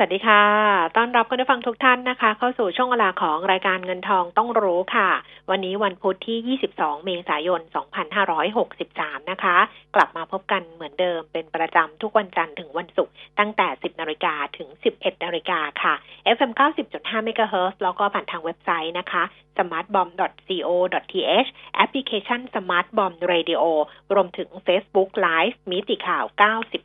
สวัสดีค่ะ ต้อนรับคุณผู้ฟังทุกท่านนะคะ เข้าสู่ช่วงเวลาของรายการเงินทองต้องรู้ค่ะ วันนี้วันพุธที่ 22 เมษายน 2563 นะคะ กลับมาพบกันเหมือนเดิมเป็นประจำทุกวันจันทร์ถึงวันศุกร์ตั้งแต่ 10 นาฬิกาถึง 11 นาฬิกาค่ะ FM 90.5 MHz แล้วก็ผ่านทางเว็บไซต์นะคะ smartbomb.co.th แอปพลิเคชัน smartbomb radio รวมถึง Facebook Live มิติข่าว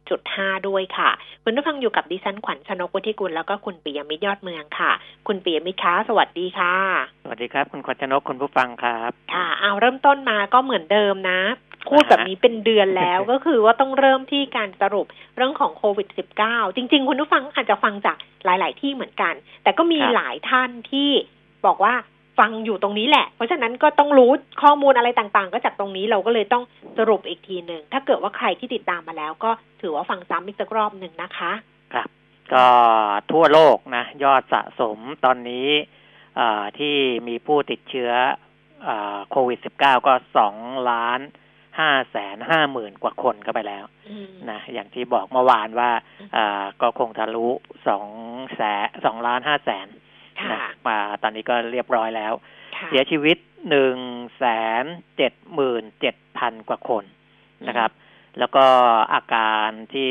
90.5 ด้วยค่ะคุณผู้ฟังอยู่กับดิฉันขวัญชนกวุฒิกุลแล้วก็คุณปิยมิตรยอดเมืองค่ะ คุณปิยมิตรคะสวัสดีค่ะ สวัสดีครับ คุณขวัญชนกคุณผู้ฟังครับค่ะเอาเริ่มต้นมาก็เหมือนเดิมนะพูดแบบนี้เป็นเดือนแล้วก็คือว่าต้องเริ่มที่การสรุปเรื่องของโควิด -19 จริง ๆ คุณผู้ฟังอาจจะฟังจากหลาย ๆ ที่เหมือนกัน แต่ก็มีครับหลายท่านที่บอกว่าฟังอยู่ตรงนี้แหละ เพราะฉะนั้นก็ต้องรู้ข้อมูลอะไรต่างๆ ก็จากตรงนี้เราก็เลยต้องสรุปอีกทีหนึ่ง ถ้าเกิดว่าใครที่ติดตามมาแล้วก็ถือว่าฟังซ้ำอีกสักรอบหนึ่งนะคะครับ ก็ทั่วโลกนะ ยอดสะสมตอนนี้เอ่อที่มีผู้ติดเชื้อเอ่อโควิด -19 ก็สองล้านห้าแสนห้าหมื่นกว่าคนเข้าไปแล้วอืมนะอย่างที่บอกเมื่อวานว่าเอ่อก็คงทะลุสองแสนสองล้านห้าแสนค่ะนะมาตอนนี้ก็เรียบร้อยแล้วค่ะเสียชีวิตหนึ่งแสนเจ็ดหมื่นเจ็ดพันกว่าคนนะครับ แล้วก็อา การที่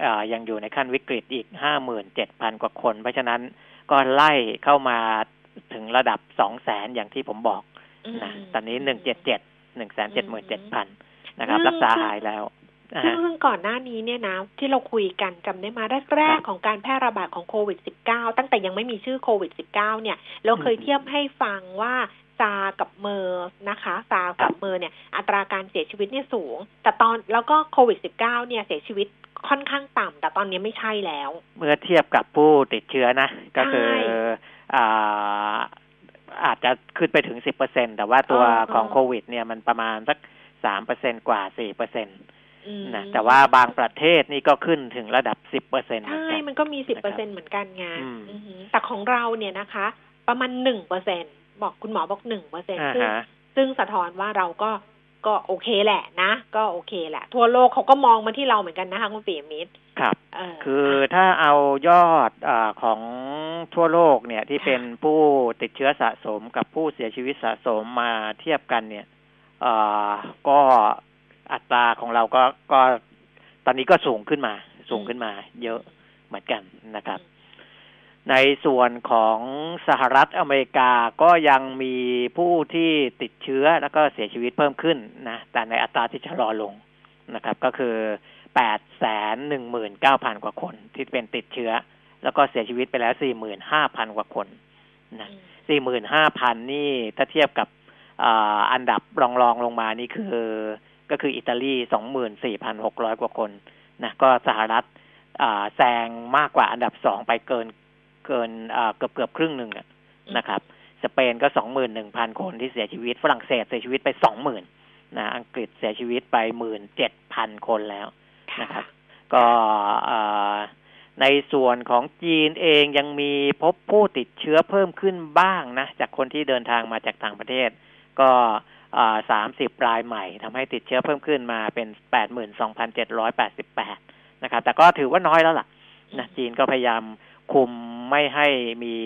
เอ่อยังอยู่ในขั้นวิกฤตอีกห้าหมื่นเจ็ดพันกว่าคน เพราะฉะนั้นก็ไล่เข้ามาถึงระดับสองแสนอย่างที่ผมบอกนะอืมตอนนี้หนึ่งเจ็ดเจ็ดหนึ่งแสนเจ็ดหมื่นเจ็ดพันนะครับอืมรักษาหายแล้วนะซึ่งฮะซึ่งก่อนหน้านี้เนี่ยนะที่เราคุยกันจำได้มาแรกครับๆของการแพร่ระบาดของโควิด -19 ตั้งแต่ยังไม่มีชื่อโควิด -19 เนี่ย เราเคยอืมเทียบให้ฟังว่า ซาร์สกับเมอร์สนะคะซาร์สครักับบเมอร์สเนี่ยอัตราการเสียชีวิตเนี่ยสูง แต่ตอนแล้วก็โควิด -19 เนี่ยเสียชีวิตค่อนข้างต่ำแต่ตอนนี้ไม่ใช่แล้ว เมื่อเทียบกับผู้ติดเชื้อนะ ก็คือใช่อ่าอาจจะขึ้นไปถึงสิบเปอร์เซ็นต์แต่ว่าตัวอ๋อของโควิด เนี่ยมันประมาณสักสามเปอร์เซ็นต์กว่าสี่เปอร์เซ็นต์อืมนะแต่ว่าบางประเทศนี่ก็ขึ้นถึงระดับสิบเปอร์เซ็นต์ใช่ มันก็มีสิบเปอร์เซ็นเหมือนกันไงอืมอือหือแต่ของเราเนี่ยนะคะ ประมาณหนึ่งเปอร์เซ็น บอกคุณหมอบอกหนึ่งเปอร์เซ็นอ่าซึ่งฮะซึ่งสะท้อนว่าเราก็ก็โอเคแหละนะ ก็โอเคแหละ ทั่วโลกเขาก็มองมาที่เราเหมือนกันนะคะคุณปีมิตรครับเออคือถ้าเอายอดอาของทั่วโลกเนี่ยที่เป็นผู้ติดเชื้อสะสมกับผู้เสียชีวิตสะสมมาเทียบกันเนี่ยอ่าก็อัตราของเราก็ก็ตอนนี้ก็สูงขึ้นมา สูงขึ้นมา เยอะเหมือนกันนะครับ ในส่วนของสหรัฐอเมริกาก็ยังมีผู้ที่ติดเชื้อแล้วก็เสียชีวิตเพิ่มขึ้นนะ แต่ในอัตราที่ชะลอลงนะครับ ก็คือแปดแสนหนึ่งหมื่นเก้าพันกว่าคนที่เป็นติดเชื้อ แล้วก็เสียชีวิตไปแล้วสี่หมื่นห้าพันกว่าคนนะสี่หมื่นห้าพันนี่ถ้าเทียบกับอ่าอันดับรองรองๆลงมานี่คือ ก็คืออิตาลีสองหมื่นสี่พันหกร้อยกว่าคนนะก็สหรัฐอ่าแซงมากกว่าอันดับสองไปเกิน เกินอ่าเกือบเกือบครึ่งหนึ่งอะนะครับ สเปนก็สองหมื่นหนึ่งพันคนที่เสียชีวิต ฝรั่งเศสเสียชีวิตไปสองหมื่นนะอังกฤษเสียชีวิตไปหมื่นเจ็ดพันคนแล้วนะครับ ก็เอ่อในส่วนของจีนเองยังมีพบผู้ติดเชื้อเพิ่มขึ้นบ้างนะ จากคนที่เดินทางมาจากต่างประเทศ ก็สามสิบรายใหม่ทำให้ติดเชื้อเพิ่มขึ้นมาเป็นแปดหมื่นสองพันเจ็ดร้อยแปดสิบแปดนะครับ แต่ก็ถือว่าน้อยแล้วล่ะนะจีนก็พยายาม คุมไม่ให้มี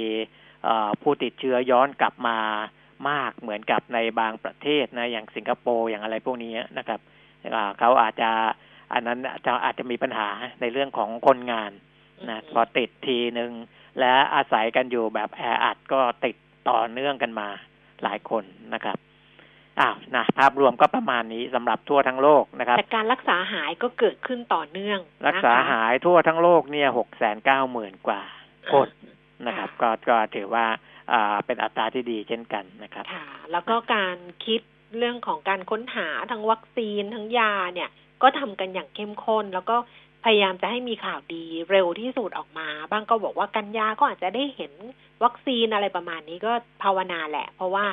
เอ่อผู้ติดเชื้อย้อนกลับมามากเหมือนกับในบางประเทศนะอย่างสิงคโปร์อย่างอะไรพวกนี้นะครับอ่าเขาอาจจะอันนั้นจะอาจจะมีปัญหาในเรื่องของคนงานนะพอติดทีหนึ่งและอาศัยกันอยู่แบบแออัดก็ติดต่อเนื่องกันมาหลายคนนะครับ อ้าวนะภาพรวมก็ประมาณนี้สำหรับทั่วทั้งโลกนะครับแต่การรักษาหายก็เกิดขึ้นต่อเนื่อง รักษานะคะหายทั่วทั้งโลกเนี่ยหกแสนเก้าหมื่นกว่าคนนะครับ ก็ก็ถือว่าอ่าเป็นอัตราที่ดีเช่นกันนะครับค่ะแล้วก็การคิดเรื่องของการค้นหาทั้งวัคซีนทั้งยาเนี่ย ก็ทำกันอย่างเข้มข้น แล้วก็พยายามจะให้มีข่าวดีเร็วที่สุดออกมา บ้างก็บอกว่ากันยาก็อาจจะได้เห็นวัคซีนอะไรประมาณนี้ก็ภาวนาแหละ เพราะว่า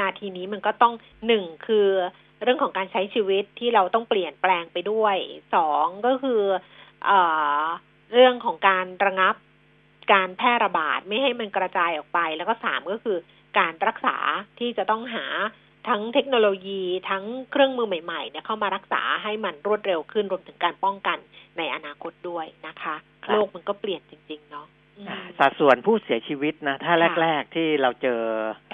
นาทีนี้มันก็ต้องหนึ่งคือเรื่องของการใช้ชีวิตที่เราต้องเปลี่ยนแปลงไปด้วยสองก็คือเอเรื่องของการระงับการแพร่ระบาดไม่ให้มันกระจายออกไป แล้วก็สามก็คือการรักษาที่จะต้องหาทั้งเทคโนโลยีทั้งเครื่องมือใหม่ๆเนี่ยเข้ามารักษาให้มันรวดเร็วขึ้นรวมถึงการป้องกันในอนาคตด้วยนะคะ โลกมันก็เปลี่ยนจริง ๆ เนาะ สัดส่วนผู้เสียชีวิตนะถ้าค่ะแรก ๆที่เราเจอ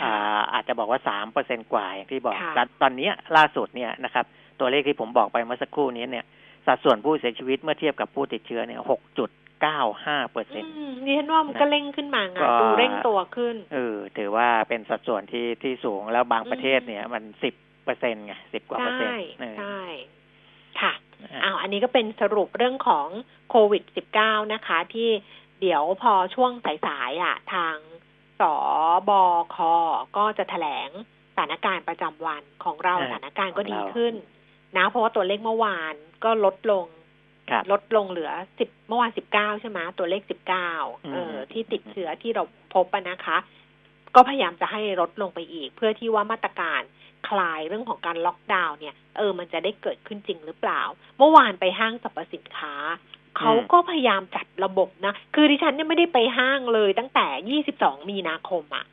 ค่ะอ่าอาจจะบอกว่าสามเปอร์เซ็นกว่าอย่างที่บอกค่ะแต่ตอนเนี้ยล่าสุดเนี่ยนะครับ ตัวเลขที่ผมบอกไปเมื่อสักครู่นี้เนี่ย สัดส่วนผู้เสียชีวิตเมื่อเทียบกับผู้ติดเชื้อเนี่ยหกจุดเก้าห้าเปอร์เซ็นอืมดิฉันว่ามันก็เร่งขึ้นมาไงก็ดูเร่งตัวขึ้นเออถือว่าเป็นสัดส่วนที่ที่สูงแล้วบางอืมประเทศเนี่ยมันสิบเปอร์เซ็นไงสิบกว่าเปอร์เซ็นใช่ต์เออใช่ค่ะอะอ้าวอันนี้ก็เป็นสรุปเรื่องของโควิด -19 นะคะ ที่ เดี๋ยวพอช่วงสายๆอะ ทางสบคก็จะแถลงสถานการณ์ประจำวันของเราอ่าสถานการณ์ก็ของดีเราขึ้น นะเพราะว่าตัวเลขเมื่อวานก็ลดลงครับลดลงเหลือสิบเมื่อวานสิบเก้าใช่ไหมตัวเลขสิบเก้าอืมเออ ที่ติดเชื้อที่เราพบอะนะคะ ก็พยายามจะให้ลดลงไปอีก เพื่อที่ว่ามาตรการคลายเรื่องของการล็อกดาวน์เนี่ย เออ มันจะได้เกิดขึ้นจริงหรือเปล่า เมื่อวานไปห้างสรรพสินค้า เขาก็พยายามจัดระบบนะ คือดิฉันเนี่ยไม่ได้ไปห้างเลยตั้งแต่ยี่สิบสองมีนาคมอะ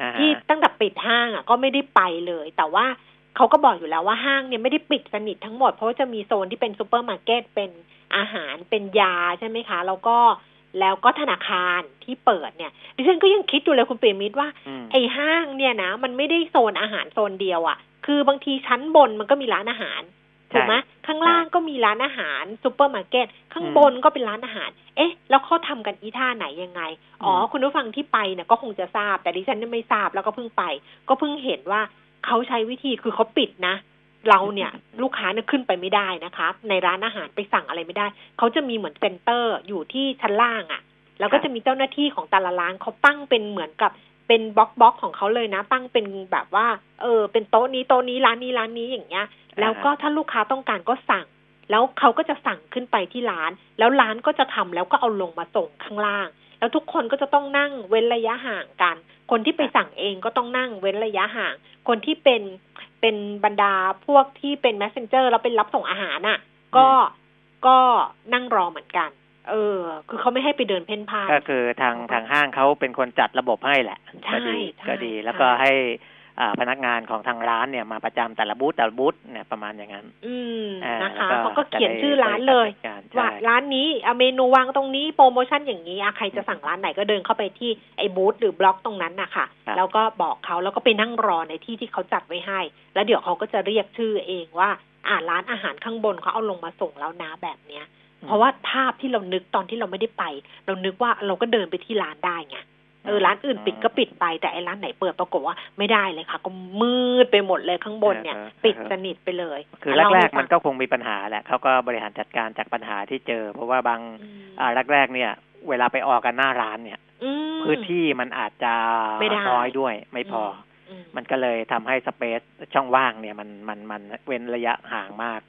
อ่าฮะที่ตั้งแต่ปิดห้างอะ ก็ไม่ได้ไปเลย แต่ว่าเขาก็บอกอยู่แล้วว่าห้างเนี่ยไม่ได้ปิดสนิททั้งหมด เพราะว่าจะมีโซนที่เป็นซูเปอร์มาร์เก็ตเป็นอาหารเป็นยาใช่ไหมคะ แล้วก็แล้วก็ธนาคารที่เปิดเนี่ย ดิฉันก็ยังคิดอยู่เลยคุณเปรมิตรว่าอืมไอ้ห้างเนี่ยนะ มันไม่ได้โซนอาหารโซนเดียวอะ่ะ คือบางทีชั้นบนมันก็มีร้านอาหาร ถูกไหมข้างล่างก็มีร้านอาหารซูเปอร์มาร์เก็ตข้างบนก็เป็นร้านอาหาร เอ๊ะ แล้วเขาทำกันอีท่าไหนยังไง อ๋ออืมคุณผู้ฟังที่ไปเนี่ยก็คงจะทราบ แต่ดิฉันเนี่ยไม่ทราบแล้วก็เพิ่งไป ก็เพิ่งเห็นว่าเขาใช้วิธีคือเขาปิดนะ เราเนี่ยลูกค้าเนี่ยขึ้นไปไม่ได้นะคะ ในร้านอาหารไปสั่งอะไรไม่ได้เขาจะมีเหมือน center อยู่ที่ชั้นล่างอะ่ะแล้วก็จะมีเจ้าหน้าที่ของแต่ละร้านเขาตั้งเป็นเหมือนกับ เป็นบล็อกบล็อกของเขาเลยนะ ตั้งเป็นแบบว่า เออ เป็นโต๊ะนี้โต๊ะนี้ร้านนี้ร้านนี้อย่างเงี้ย แล้วก็ถ้าลูกค้าต้องการก็สั่ง แล้วเขาก็จะสั่งขึ้นไปที่ร้าน แล้วร้านก็จะทำแล้วก็เอาลงมาส่งข้างล่าง แล้วทุกคนก็จะต้องนั่งเว้นระยะห่างกัน คนที่ไปสั่งเองก็ต้องนั่งเว้นระยะห่าง คนที่เป็นเป็นบรรดาพวกที่เป็น messenger แล้วเป็นรับส่งอาหารน่ะ ก็ก็นั่งรอเหมือนกัน เออ คือเขาไม่ให้ไปเดินเพ่นพ่านก็คือทางทางห้างเขาเป็นคนจัดระบบให้แหละใช่ก็ดีใช่ก็ดีใช่แล้วก็ให้อ่าพนักงานของทางร้านเนี่ยมาประจำแต่ละบูธแต่ละบูธเนี่ยประมาณอย่างนั้น อืมอ่านะคะแล้วเขาก็เขียนชื่อร้านเลยจะได้บริการว่าใช่ร้านนี้อะเมนูวางตรงนี้โปรโมชั่นอย่างนี้อะใครจะสั่งร้านไหนก็เดินเข้าไปที่ไอ้บูธหรือบล็อกตรงนั้นนะคะครับแล้วก็บอกเขาแล้วก็ไปนั่งรอในที่ที่เขาจัดไว้ให้ แล้วเดี๋ยวเขาก็จะเรียกชื่อเองว่า อ่าร้านอาหารข้างบนเขาเอาลงมาส่งแล้วนะแบบเนี้ย เพราะว่าภาพที่เรานึกตอนที่เราไม่ได้ไป เรานึกว่าเราก็เดินไปที่ร้านได้ไงเออร้านอื่นปิดก็ปิดไปแต่ไอ้ร้านไหนเปิดปรากฏว่าไม่ได้เลยค่ะ ก็มืดไปหมดเลยข้างบนเนี่ยอ่าฮะปิดสนิทไปเลย คือเล่าแรให้กๆมันก็คงมีปัญหาแหละเขาก็บริหารจัดการจากปัญหาที่เจอ เพราะว่าบางอืมอ่าแรกๆเนี่ย เวลาไปออกกันหน้าร้านเนี่ยอืมพื้นที่มันอาจจะไม่ได้น้อยด้วย ไม่พอออืมมันก็เลยทำให้สเปซช่องว่างเนี่ย มันมันมันเว้นระยะห่างมาก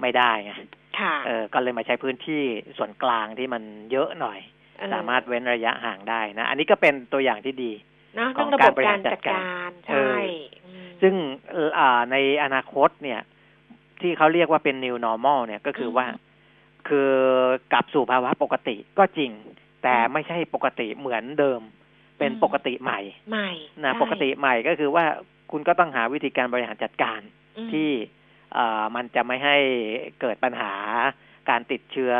ไม่ได้ไงค่ะ เออก็เลยมาใช้พื้นที่ส่วนกลางที่มันเยอะหน่อยเออสามารถเว้นระยะห่างได้นะ อันนี้ก็เป็นตัวอย่างที่ดีนะขต้อองงระบบการจัดการบริหารจัดกาการรใช่เออมซึ่งเอ่ออ่าในอนาคตเนี่ย ที่เขาเรียกว่าเป็น new normal เนี่ยก็คือว่า คือกลับสู่ภาวะปกติก็จริง แต่ไม่ใช่ปกติเหมือนเดิม เป็นปกติใหม่ใหม่นะใช่ปกติใหม่ก็คือว่าคุณก็ต้องหาวิธีการบริหารจัดการอืมที่เอ่อ มันจะไม่ให้เกิดปัญหาการติดเชื้อ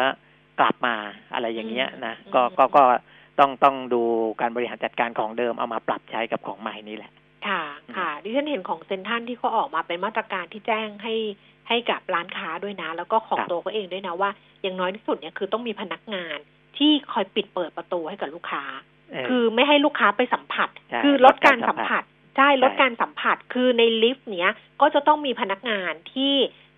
กลับมาอะไรอย่างเงี้ยนะก็ก็ก็ต้องต้องดูการบริหารจัดการของเดิมเอามาปรับใช้กับของใหม่นี่แหละ ค่ะค่ะ ดิฉันเห็นของเซนทรันที่เขาออกมาเป็นมาตรการที่แจ้งให้ให้กับร้านค้าด้วยนะ แล้วก็ของครับตัวเขาเองด้วยนะว่า อย่างน้อยที่สุดเนี่ยคือต้องมีพนักงานที่คอยปิดเปิดประตูให้กับลูกค้าเออคือไม่ให้ลูกค้าไปสัมผัสใช่คือลดการสัมลดการสัมผัผัสสใช่ลดใช่การสัมผัสคือในลิฟต์เนี้ยก็จะต้องมีพนักงานที่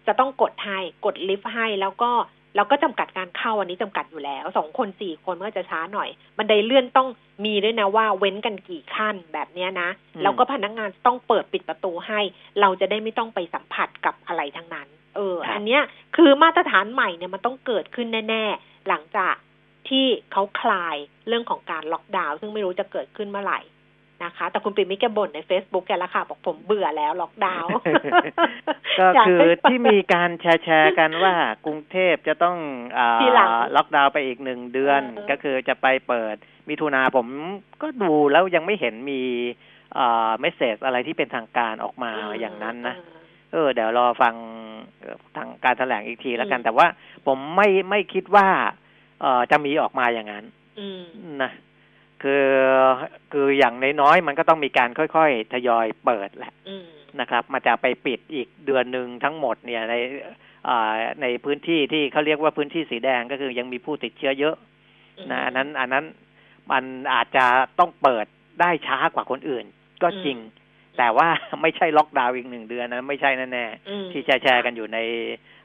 จะต้องกดให้กดลิฟต์ให้แล้วก็แล้วก็จำกัดการเข้าอันนี้จำกัดอยู่แล้วสองคนสี่คนมันก็จะช้าหน่อย บันไดเลื่อนต้องมีด้วยนะว่าเว้นกันกี่ขั้นแบบเนี้ยนะอืมแล้วก็พนักงานต้องเปิดปิดประตูให้ เราจะได้ไม่ต้องไปสัมผัสกับอะไรทั้งนั้น เออครับอันเนี้ยคือมาตรฐานใหม่เนี่ยมันต้องเกิดขึ้นแน่ ๆ หลังจากที่เขาคลายเรื่องของการล็อกดาวน์ซึ่งไม่รู้จะเกิดขึ้นเมื่อไหร่ นะคะ แต่คุณปิ่มมิแกบ่นใน Facebook แกแล้วค่ะ บอกผมเบื่อแล้วล็อกดาวน์ก็ยาคือให้เปิดที่มีการแชร์แชร์กันว่ากรุงเทพจะต้องอ่าทีหลังล็อกดาวน์ไปอีกหนึ่งเดือนเออก็คือจะไปเปิดมิถุนาผมก็ดูแล้วยังไม่เห็นมีอ่าเมสเซจอะไรที่เป็นทางการออกมาอย่างนั้นนะเออเดี๋ยวรอฟังเอ่อทางการแถลงอีกทีแล้วกันอืมแต่ว่าผมไม่ไม่คิดว่า เออจะมีออกมาอย่างนั้นอืมนะ คือคืออย่างน้อยๆมันก็ต้องมีการค่อยๆทยอยเปิดแหละอืมนะครับ มันจะไปปิดอีกเดือนหนึ่งทั้งหมดเนี่ยในอ่าในพื้นที่ที่เขาเรียกว่าพื้นที่สีแดงก็คือยังมีผู้ติดเชื้อเยอะนะอันนั้นอันนั้นมันอาจจะต้องเปิดได้ช้ากว่าคนอื่น ก็จริง แต่ว่าไม่ใช่ล็อกดาวน์อีกหนึ่งเดือนนะไม่ใช่แน่อืมๆที่แชร์ๆกันอยู่ใน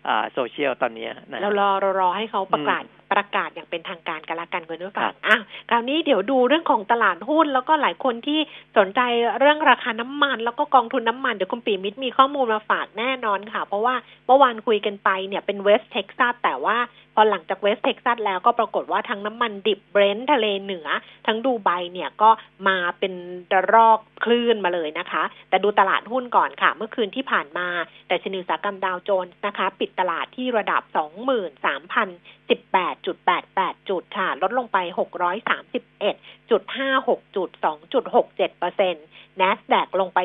อ่าโซเชียลตอนเนี้ยนะเรารอเรารอให้เขาประกาศ ประกาศอย่างเป็นทางการกันละกันคุณผู้ฟัครังบอะคราวนี้เดี๋ยวดูเรื่องของตลาดหุ้น แล้วก็หลายคนที่สนใจเรื่องราคาน้ำมัน แล้วก็กองทุนน้ำมันเดี๋ยวคุณปีมิตรมีข้อมูลมาฝากแน่นอนค่ะ เพราะว่าเมื่อวานคุยกันไปเนี่ยเป็นเวสเท็กซัสแต่ว่า พอหลังจากเวสเท็กซัสแล้วก็ปรากฏว่าทั้งน้ำมันดิบเบรนท์ทะเลเหนือ ทั้งดูไบเนี่ยก็มาเป็นระลอกคลื่นมาเลยนะคะ แต่ดูตลาดหุ้นก่อนค่ะ เมื่อคืนที่ผ่านมาดัชนีอุตสาหกรรมดาวโจนส์นะคะ ปิดตลาดที่ระดับ 23,018.88 จุดค่ะ ลดลงไป 631.56จุด2.67เปอร์เซ็นต์ NASDAQ ลงไป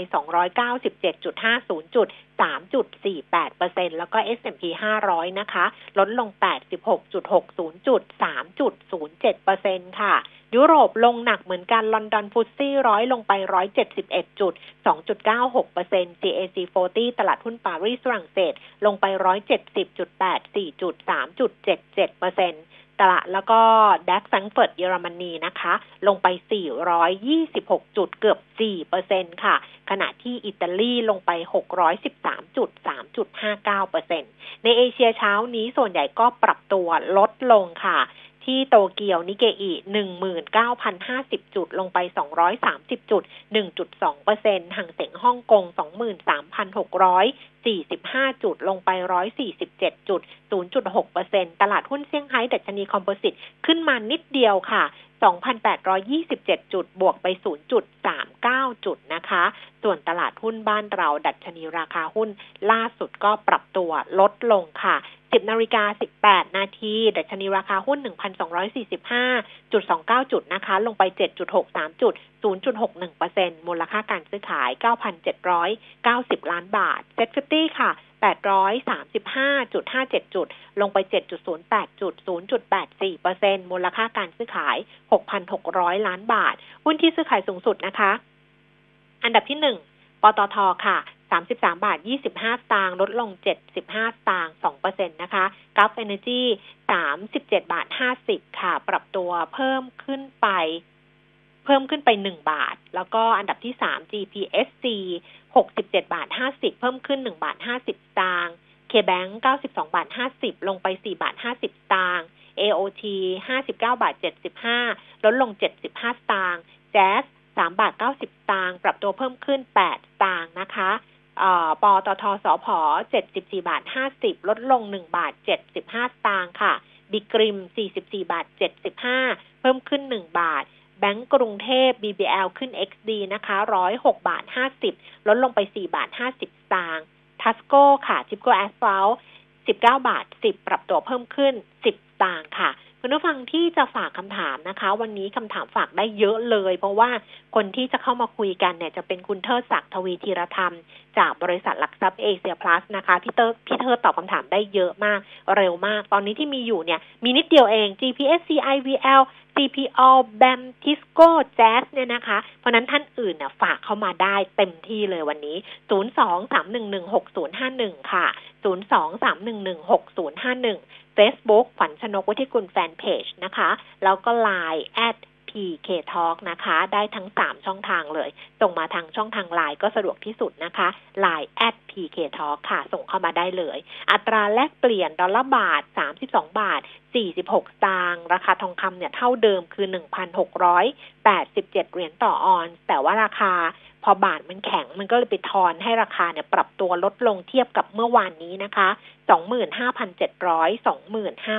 297.50 จุด 3.48เปอร์เซ็นต์แล้วก็ S&P 500 นะคะ ลดลง 86.60 จุด 3.07เปอร์เซ็นต์ค่ะ ยุโรปลงหนักเหมือนกัน ลอนดอนฟุตซี่ร้อยลงไป 171 จุด 2.96เปอร์เซ็นต์ CAC 40 ตลาดหุ้นปารีสฝรั่งเศส ลงไป 170.84 จุด 3.77เปอ ร์เซ็นต์ตละแล้วก็ DAX แฟรงก์เฟิร์ตเยอรมนีนะคะ ลงไป 426 จุดเกือบ4เปอร์เซ็นต์ค่ะ ขณะที่อิตาลีลงไป 613 จุด 3.59เปอร์เซ็นต์ในเอเชียเช้านี้ส่วนใหญ่ก็ปรับตัวลดลงค่ะ ที่โตเกียวนิเกอิ19,050 จุด ลงไป 230 จุด 1.2เปอร์เซ็นต์ฮั่งเส็งฮ่องกง 23,645 จุด ลงไป 147 จุด 0.6เปอร์เซ็นต์ตลาดหุ้นเซี่ยงไฮ้ดัชนีคอมโพสิตขึ้นมานิดเดียวค่ะ2,827 จุด บวกไป 0.39 จุดนะคะ ส่วนตลาดหุ้นบ้านเราดัชนีราคาหุ้นล่าสุดก็ปรับตัวลดลงค่ะ 10นาฬิกา18 นาทีดัชนีราคาหุ้น 1,245.29 จุดนะคะ ลงไป 7.63 จุด 0.61%มูลค่าการซื้อขาย 9,790 ล้านบาท Set 50ค่ะ835.57 จุด ลงไป 7.08 จุด 0.84%มูลค่าการซื้อขาย 6,600 ล้านบาท หุ้นที่ซื้อขายสูงสุดนะคะ อันดับที่ 1ปตทค่ะ 33 บาท 25 สตางค์ลดลง 75 สตางค์2%นะคะกัฟเอเนจี37 บาท 50 ค่ะ ปรับตัวเพิ่มขึ้นไป เพิ่มขึ้นไป 1 บาท แล้วก็อันดับที่ 3 GPSC 67 บาท 50 เพิ่มขึ้น 1 บาท 50 สตางค์ KBank 92 บาท 50 ลงไป 4 บาท 50 สตางค์ AOT 59 บาท 75 ลดลง 75 สตางค์ Jazz 3บาท 90 สตางค์ ปรับตัวเพิ่มขึ้น 8 สตางค์นะคะ ปตทสพ74บาท50 ลดลง 1 บาท 75 สตางค์ค่ะ บิกริม 44 บาท 75 เพิ่มขึ้น 1 บาท แบงก์กรุงเทพ BBL ขึ้น XD นะคะ 106 บาท 50 ลดลงไป 4 บาท 50 สตางค์ทัสโก้ค่ะ จิปโก้แอสฟัล19 บาท 10 ปรับตัวเพิ่มขึ้น 10 สตางค์ค่ะ คุณผู้ฟังที่จะฝากคำถามนะคะ วันนี้คำถามฝากได้เยอะเลย เพราะว่าคนที่จะเข้ามาคุยกันเนี่ยจะเป็นคุณเทิดศักดิ์ทวีธีรธรรม จากบริษัทหลักทรัพย์เอเชียพลัสนะคะพี่เตอร์พี่เทิดตอบคำถามได้เยอะมาก เร็วมาก ตอนนี้ที่มีอยู่เนี่ย มีนิดเดียวเอง GPSC IVL CPO BAM Tisco Jazz เนี่ยนะคะ เพราะนั้นท่านอื่นน่ะฝากเข้ามาได้เต็มที่เลยวันนี้ 023116051 ค่ะ 023116051 Facebook ขวัญชนกวุฒิกุลแฟนเพจนะคะ แล้วก็ Line at PK Talk นะคะ ได้ทั้ง 3 ช่องทางเลย ส่งมาทางช่องทาง Line ก็สะดวกที่สุดนะคะ Line at PK Talk ค่ะ ส่งเข้ามาได้เลย อัตราแลกเปลี่ยนดอลลาร์บาท 32 บาท 46 สตางค์ราคาทองคำเนี่ยเท่าเดิมคือ 1,687 เหรียญต่อออน แต่ว่าราคา พอบาทมันแข็งมันก็เลยไปทอนให้ราคาเนี่ยปรับตัวลดลงเทียบกับเมื่อวานนี้นะคะ 25,700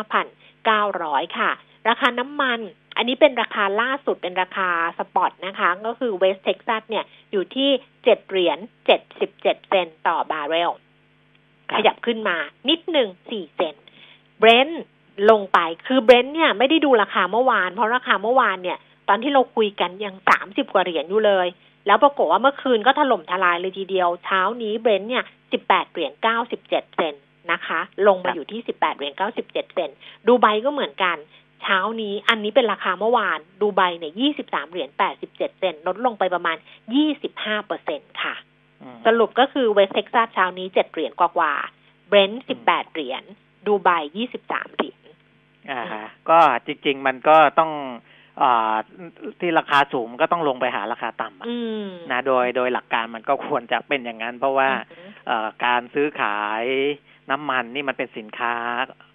25,900 ค่ะ ราคาน้ำมัน อันนี้เป็นราคาล่าสุดเป็นราคา spot นะคะ ก็คือเวสเท็กซัสเนี่ยอยู่ที่ 7 เหรียญ 77 เซนต์ต่อบาร์เรล ขยับขึ้นมานิดหนึ่ง4 เซนต์เบรนท์ลงไป คือเบรนท์เนี่ยไม่ได้ดูราคาเมื่อวาน เพราะราคาเมื่อวานเนี่ย ตอนที่เราคุยกันยังสามสิบกว่าเหรียญอยู่เลย แล้วปรากฏว่าเมื่อคืนก็ถล่มทลายเลยทีเดียว เช้านี้เบรนท์เนี่ยสิบแปดเหรียญเก้าสิบเจ็ดเซนต์นะคะ ลงมาอยู่ที่สิบแปดเหรียญเก้าสิบเจ็ดเซนต์ดูไบก็เหมือนกัน เช้านี้อันนี้เป็นราคาเมื่อวาน ดูไบเนี่ยยี่สิบสามเหรียญแปดสิบเจ็ดเซนต์ลดลงไปประมาณยี่สิบห้าเปอร์เซ็นต์ค่ะอืมสรุปก็คือเวสเท็กซัสเช้านี้เจ็ดเหรียญกว่าๆเบรนท์สิบแปดเหรียญดูไบยี่สิบสามเหรียญอ่าฮะก็จริง ๆ มันก็ต้องอ่า ที่ราคาสูงก็ต้องลงไปหาราคาต่ำอะอืมนะโดยโดยหลักการมันก็ควรจะเป็นอย่างนั้น เพราะว่าอืมเอ่อการซื้อขายน้ำมันนี่มันเป็นสินค้า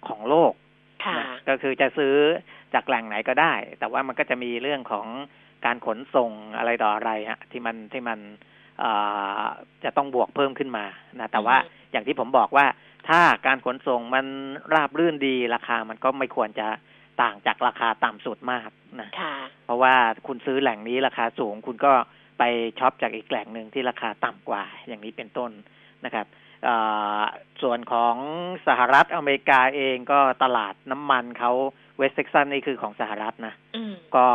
ของโลกค่ะนะก็คือจะซื้อจากแหล่งไหนก็ได้ แต่ว่ามันก็จะมีเรื่องของการขนส่งอะไรต่ออะไรฮะที่มันที่มันเอ่อจะต้องบวกเพิ่มขึ้นมานะแต่ว่าอืมอย่างที่ผมบอกว่าถ้าการขนส่งมันราบรื่นดีราคามันก็ไม่ควรจะต่างจากราคาต่ำสุดมาก นะค่ะเพราะว่าคุณซื้อแหล่งนี้ราคาสูง คุณก็ไปช็อปจากอีกแหล่งหนึ่งที่ราคาต่ำกว่า อย่างนี้เป็นต้นนะครับเอ่อส่วนของสหรัฐอเมริกาเองก็ตลาดน้ำมันเขาเวสเท็กซัสนี่คือของสหรัฐนะอืมก็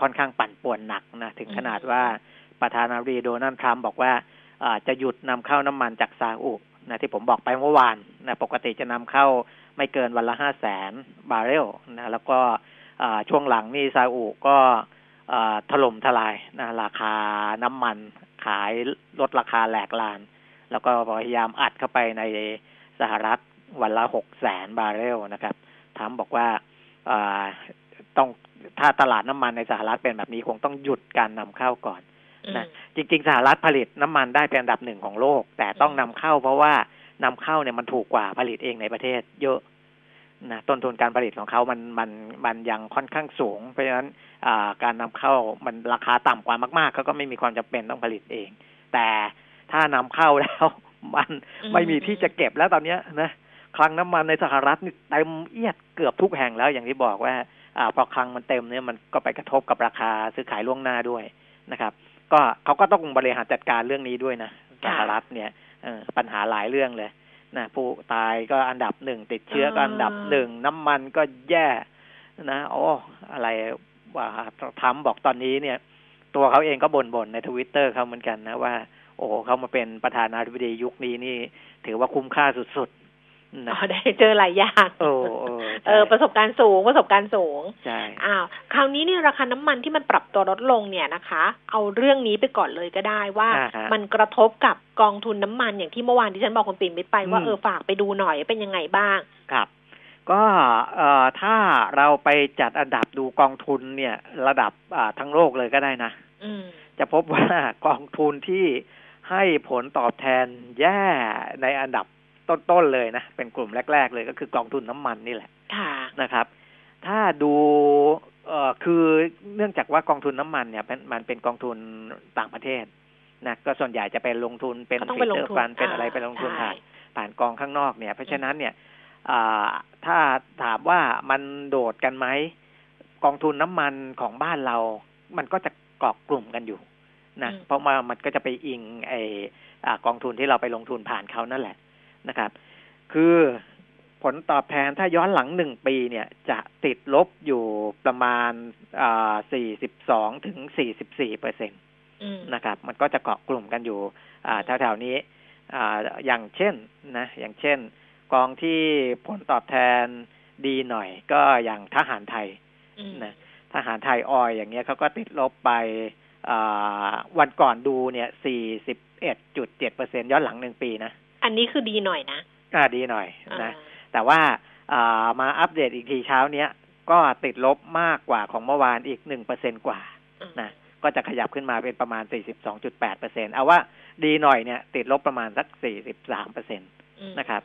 ค่อนข้างปั่นป่วนหนักนะถึงขนาดว่าประธานาธิบดีโดนัลด์ทรัมป์บอกว่าอ่าจะหยุดนำเข้าน้ำมันจากซาอุนะที่ผมบอกไปเมื่อวานนะปกติจะนำเข้าไม่เกินวันละห้าแสนบาร์เรลนะแล้วก็อ่า ช่วงหลังนี่ซาอุก็อ่าถล่มทลายนะราคาน้ำมันขายลดราคาแหลกลาน แล้วก็พยายามอัดเข้าไปในสหรัฐวันละหกแสนบาร์เรลนะครับทรัมป์บอกว่าอ่าต้องถ้าตลาดน้ำมันในสหรัฐเป็นแบบนี้คงต้องหยุดการนำเข้าก่อนนะจริง ๆ สหรัฐผลิตน้ำมันได้เป็นอันดับหนึ่งของโลก แต่ต้องนำเข้าเพราะว่านำเข้าเนี่ยมันถูกกว่าผลิตเองในประเทศ เยอะ นะต้นทุนการผลิตของเขามันมันมันยังค่อนข้างสูง เพราะฉะนั้นอ่าการนำเข้ามันราคาต่ำกว่ามากๆเขาก็ไม่มีความจำเป็นต้องผลิตเอง แต่ถ้านำเข้าแล้วมันอืมไม่มีที่จะเก็บแล้วตอนเนี้ยนะคลังน้ำมันในสหรัฐนี่เต็มเอียดเกือบทุกแห่งแล้วอย่างที่บอกว่าอ่าพอคลังมันเต็มเนี่ยมันก็ไปกระทบกับราคาซื้อขายล่วงหน้าด้วยนะครับ ก็เขาก็ต้องบริหารจัดการเรื่องนี้ด้วยนะสค่ะหรัฐเนี่ยเออปัญหาหลายเรื่องเลย นะผู้ตายก็อันดับหนึ่งติดเชื้อก็อันดับหนึ่งน้ำมันก็แย่นะโอ้อะไรว่าทำบอกตอนนี้เนี่ย ตัวเขาเองก็บ่นๆในทวิตเตอร์เขาเหมือนกันนะว่า โอ้เขามาเป็นประธานาธิบดียุคนี้นี่ ถือว่าคุ้มค่าสุดๆ นะอ๋อได้เจอหลายอย่างโอ้โอ้เออ ประสบการณ์สูงประสบการณ์สูงใช่อ้าวคราวนี้เนี่ยราคาน้ำมันที่มันปรับตัวลดลงเนี่ยนะคะ เอาเรื่องนี้ไปก่อนเลยก็ได้ว่าอ่าฮะมันกระทบกับกองทุนน้ำมันอย่างที่เมื่อวานที่ฉันบอกคุณปิ่มมิตรไปว่าอืมเออฝากไปดูหน่อยเป็นยังไงบ้างครับ ก็เอ่อถ้าเราไปจัดอันดับดูกองทุนเนี่ย ระดับอ่าทั้งโลกเลยก็ได้นะอืมจะพบว่ากองทุนที่ให้ผลตอบแทนแย่ในอันดับ ต้นๆเลยนะ เป็นกลุ่มแรก ๆ เลยก็คือกองทุนน้ำมันนี่แหละค่ะนะครับ ถ้าดูเอ่อคือเนื่องจากว่ากองทุนน้ำมันเนี่ยเป็นมันเป็นกองทุนต่างประเทศนะก็ส่วนใหญ่จะเป็นลงทุนเป็นก็ต้องฟิไปลงเตอร์ทุนฟันเป็นอะไรอ่าไปลงทุนใช่ผ่านผ่านกองข้างนอกเนี่ย เพราะฉะนั้นเนี่ยอ่าถ้าถามว่ามันโดดกันไหมกองทุนน้ำมันของบ้านเรา มันก็จะเกาะกลุ่มกันอยู่นะอืมเพราะว่ามันก็จะไปอิงไออ่ากองทุนที่เราไปลงทุนผ่านเขานั่นแหละ นะครับ คือผลตอบแทนถ้าย้อนหลังหนึ่งปีเนี่ยจะติดลบอยู่ประมาณอ่าสี่สิบสองถึงสี่สิบสี่เปอร์เซ็นตอืมนะครับ มันก็จะเกาะกลุ่มกันอยู่อ่าแถวๆนี้อ่าอย่างเช่นนะ อย่างเช่น กองที่ผลตอบแทนดีหน่อย ก็อย่างทหารไทยอืมนะทหารไทยออยอย่างเงี้ยเขาก็ติดลบไปอ่าวันก่อนดูเนี่ยสี่สิบเอ็ดจุดเจ็ดเปอร์เซ็นย้อนหลังหนึ่งปีนะ อันนี้คือดีหน่อยนะอ่าดีหน่อยนะอ่าแต่ว่าอ่ามาอัปเดตอีกทีเช้าเนี้ยก็ติดลบมากกว่าของเมื่อวานอีกหนึ่งเปอร์เซ็นกว่านะก็จะขยับขึ้นมาเป็นประมาณ 42.8เปอร์เซ็นเอาว่าดีหน่อยเนี่ยติดลบประมาณสัก 43เปอร์เซ็นตอืมนะครับ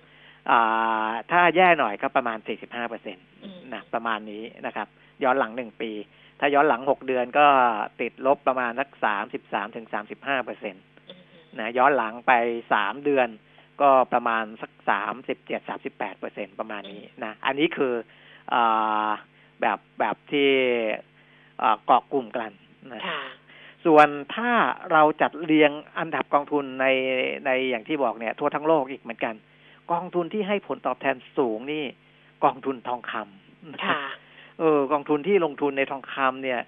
อ่าถ้าแย่หน่อยก็ประมาณ 45เปอร์เซ็นตอืมนะประมาณนี้นะครับ ย้อนหลังหนึ่งปี ถ้าย้อนหลังหกเดือนก็ติดลบประมาณสักสามสิบสามถึงสามสิบห้าเปอร์เซ็นตนะย้อนหลังไปสามเดือน ก็ประมาณสักสามสิบเจ็ดสามสิบแปดเปอร์เซ็นประมาณนี้นะ อันนี้คืออแบบแบบที่เกาะกลุ่มกันนะส่วนถ้าเราจัดเรียงอันดับกองทุนในในอย่างที่บอกเนี่ย ทั่วทั้งโลกอีกเหมือนกัน กองทุนที่ให้ผลตอบแทนสูงนี่ กองทุนทองคำเออกองทุนที่ลงทุนในทองคำเนี่ย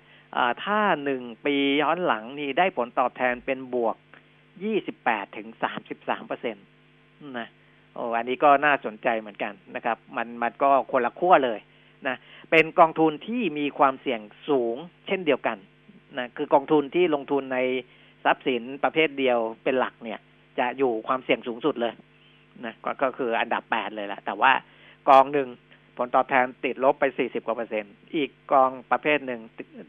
ถ้าหนึ่งปีย้อนหลังนี่ได้ผลตอบแทนเป็นบวกยี่สิบแปดถึงสามสิบสามเปอร์เซ็นต นะโอ้อันนี้ก็น่าสนใจเหมือนกันนะครับ มันมันก็คนละขั้วเลยนะเป็นกองทุนที่มีความเสี่ยงสูงเช่นเดียวกันนะคือกองทุนที่ลงทุนในทรัพย์สินประเภทเดียวเป็นหลักเนี่ย จะอยู่ความเสี่ยงสูงสุดเลยนะกก็คืออันดับแปดเลยแหละแต่ว่ากองหนึ่งผลตอบแทนติดลบไปสี่สิบกว่าเปอร์เซ็นต์อีกกองประเภทหนึ่ง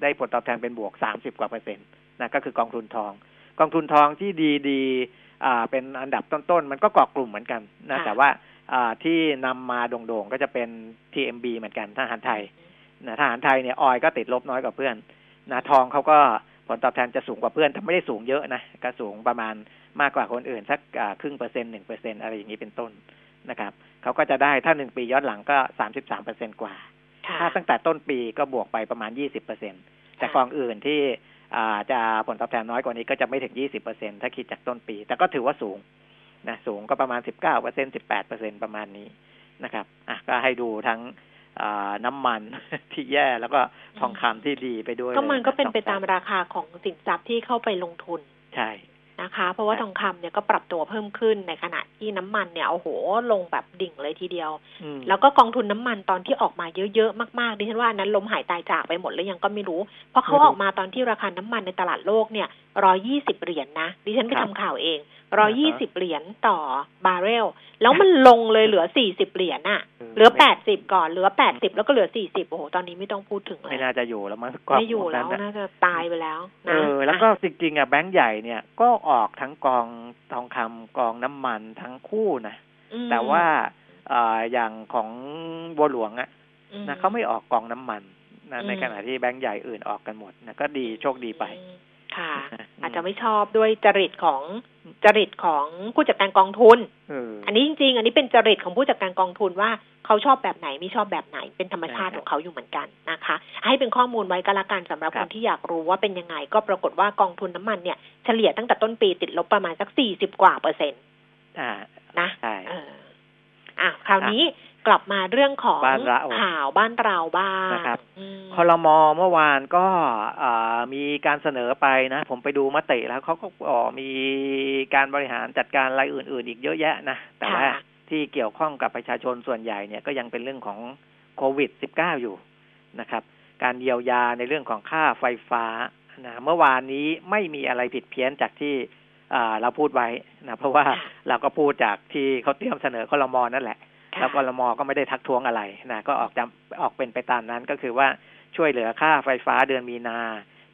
ได้ผลตอบแทนเป็นบวกสามสิบกว่าเปอร์เซ็นต์นะก็คือกองทุนทอง กองทุนทองที่ดีดี เป็นอันดับต้นๆ มันก็เกาะกลุ่มเหมือนกันนะแต่ว่าอ่าที่นำมาโด่งๆก็จะเป็น TMB เหมือนกันทหารไทยนะทหารไทยเนี่ยออยก็ติดลบน้อยกว่าเพื่อนนะทองเขาก็ผลตอบแทนจะสูงกว่าเพื่อนแต่ไม่ได้สูงเยอะนะก็สูงประมาณมากกว่าคนอื่น สักครึ่งเปอร์เซ็นต์หนึ่งเปอร์เซ็นอะไรอย่างนี้เป็นต้นนะครับเขาก็จะได้ถ้าหนึ่งปีย้อนหลังก็สามสิบสามเปอร์เซ็นกว่า ถ้าตั้งแต่ต้นปีก็บวกไปประมาณยี่สิบเปอร์เซ็นแต่กองอื่นที่ จะผลตอบแทนน้อยกว่านี้ก็จะไม่ถึงยี่สิบเปอร์เซ็นถ้าคิดจากต้นปี แต่ก็ถือว่าสูงนะสูงก็ประมาณสิบเก้าเปอร์เซ็นสิบแปดเปอร์เซ็นประมาณนี้นะครับอะก็ให้ดูทั้งน้ำมันที่แย่แล้วก็ทองคำที่ดีไปด้วย ก็มันก็เป็นไปตามราคาของสินทรัพย์ที่เข้าไปลงทุน ใช่ นะคะ เพราะว่าทองคำเนี่ยก็ปรับตัวเพิ่มขึ้นในขณะที่น้ำมันเนี่ยโอ้โหลงแบบดิ่งเลยทีเดียว แล้วก็กองทุนน้ามันตอนที่ออกมาเยอะๆมากๆดิฉันว่านั้นล้มหายตายจากไปหมดแล้วยังก็ไม่รู้ เพราะเขาออกมาตอนที่ราคาน้ำมันในตลาดโลกเนี่ย ร้อยี่สิบเหรียญนนะดิฉันไปทำข่าวเองร้อยี่สิบเหรียญต่อบาร์เรล แล้วมันลงเลยเหลือสี่สิบเหรียญอะเหลือแปดสิบก่อนเหลือแปดสิบแล้วก็เหลือสี่สิบโอ้โหตอนนี้ไม่ต้องพูดถึงเลยไม่น่าจะอยู่แล้วมั้งไม่อยู่แล้วน่าจะตายไปแล้วเออแล้วก็จริงๆอะแบงก์ใหญ่เนี่ยก็ออกทั้งกองทองคำกองน้ำมันทั้งคู่นะแต่ว่าอ่าอย่างของบัวหลวงอะนะเขาไม่ออกกองน้ำมันนะในขณะที่แบงก์ใหญ่อื่นออกกันหมดนะก็ดีโชคดีไปค่ะ อาจจะไม่ชอบด้วยจริตของจริตของผู้จัดการกองทุนอันนี้จริง ๆ อันนี้เป็นจริตของผู้จัดการกองทุนว่าเขาชอบแบบไหนไม่ชอบแบบไหน เป็นธรรมชาติของเขาอยู่เหมือนกันนะคะ ให้เป็นข้อมูลไว้ก็แล้วกันสำหรับคนที่อยากรู้ว่าเป็นยังไง ก็ปรากฏว่ากองทุนน้ามันเนี่ยเฉลี่ยตั้งแต่ต้นปีติดลบประมาณสักสี่สิบกว่าเปอร์เซ็นต์นะใช่อะคราวนี้ กลับมาเรื่องของข่าวบ้านเราบ้างนะครับคอรมอเมื่อวานก็มีการเสนอไปนะ ผมไปดูมติแล้วเขาก็มีการบริหารจัดการรายอื่น ๆ อีกเยอะแยะนะ แต่ว่าที่เกี่ยวข้องกับประชาชนส่วนใหญ่เนี่ยก็ยังเป็นเรื่องของโควิด -19 อยู่นะครับ การเยียวยาในเรื่องของค่าไฟฟ้านะเมื่อวานนี้ไม่มีอะไรผิดเพี้ยนจากที่เราพูดไว้นะเพราะว่าเราก็พูดจากที่เขาเตรียมเสนอคอรมอนั่นแหละ แล้วกรมก็ไม่ได้ทักท้วงอะไรนะก็ออกจำออกเป็นไปตามนั้นก็คือว่าช่วยเหลือค่าไฟฟ้าเดือนมีนา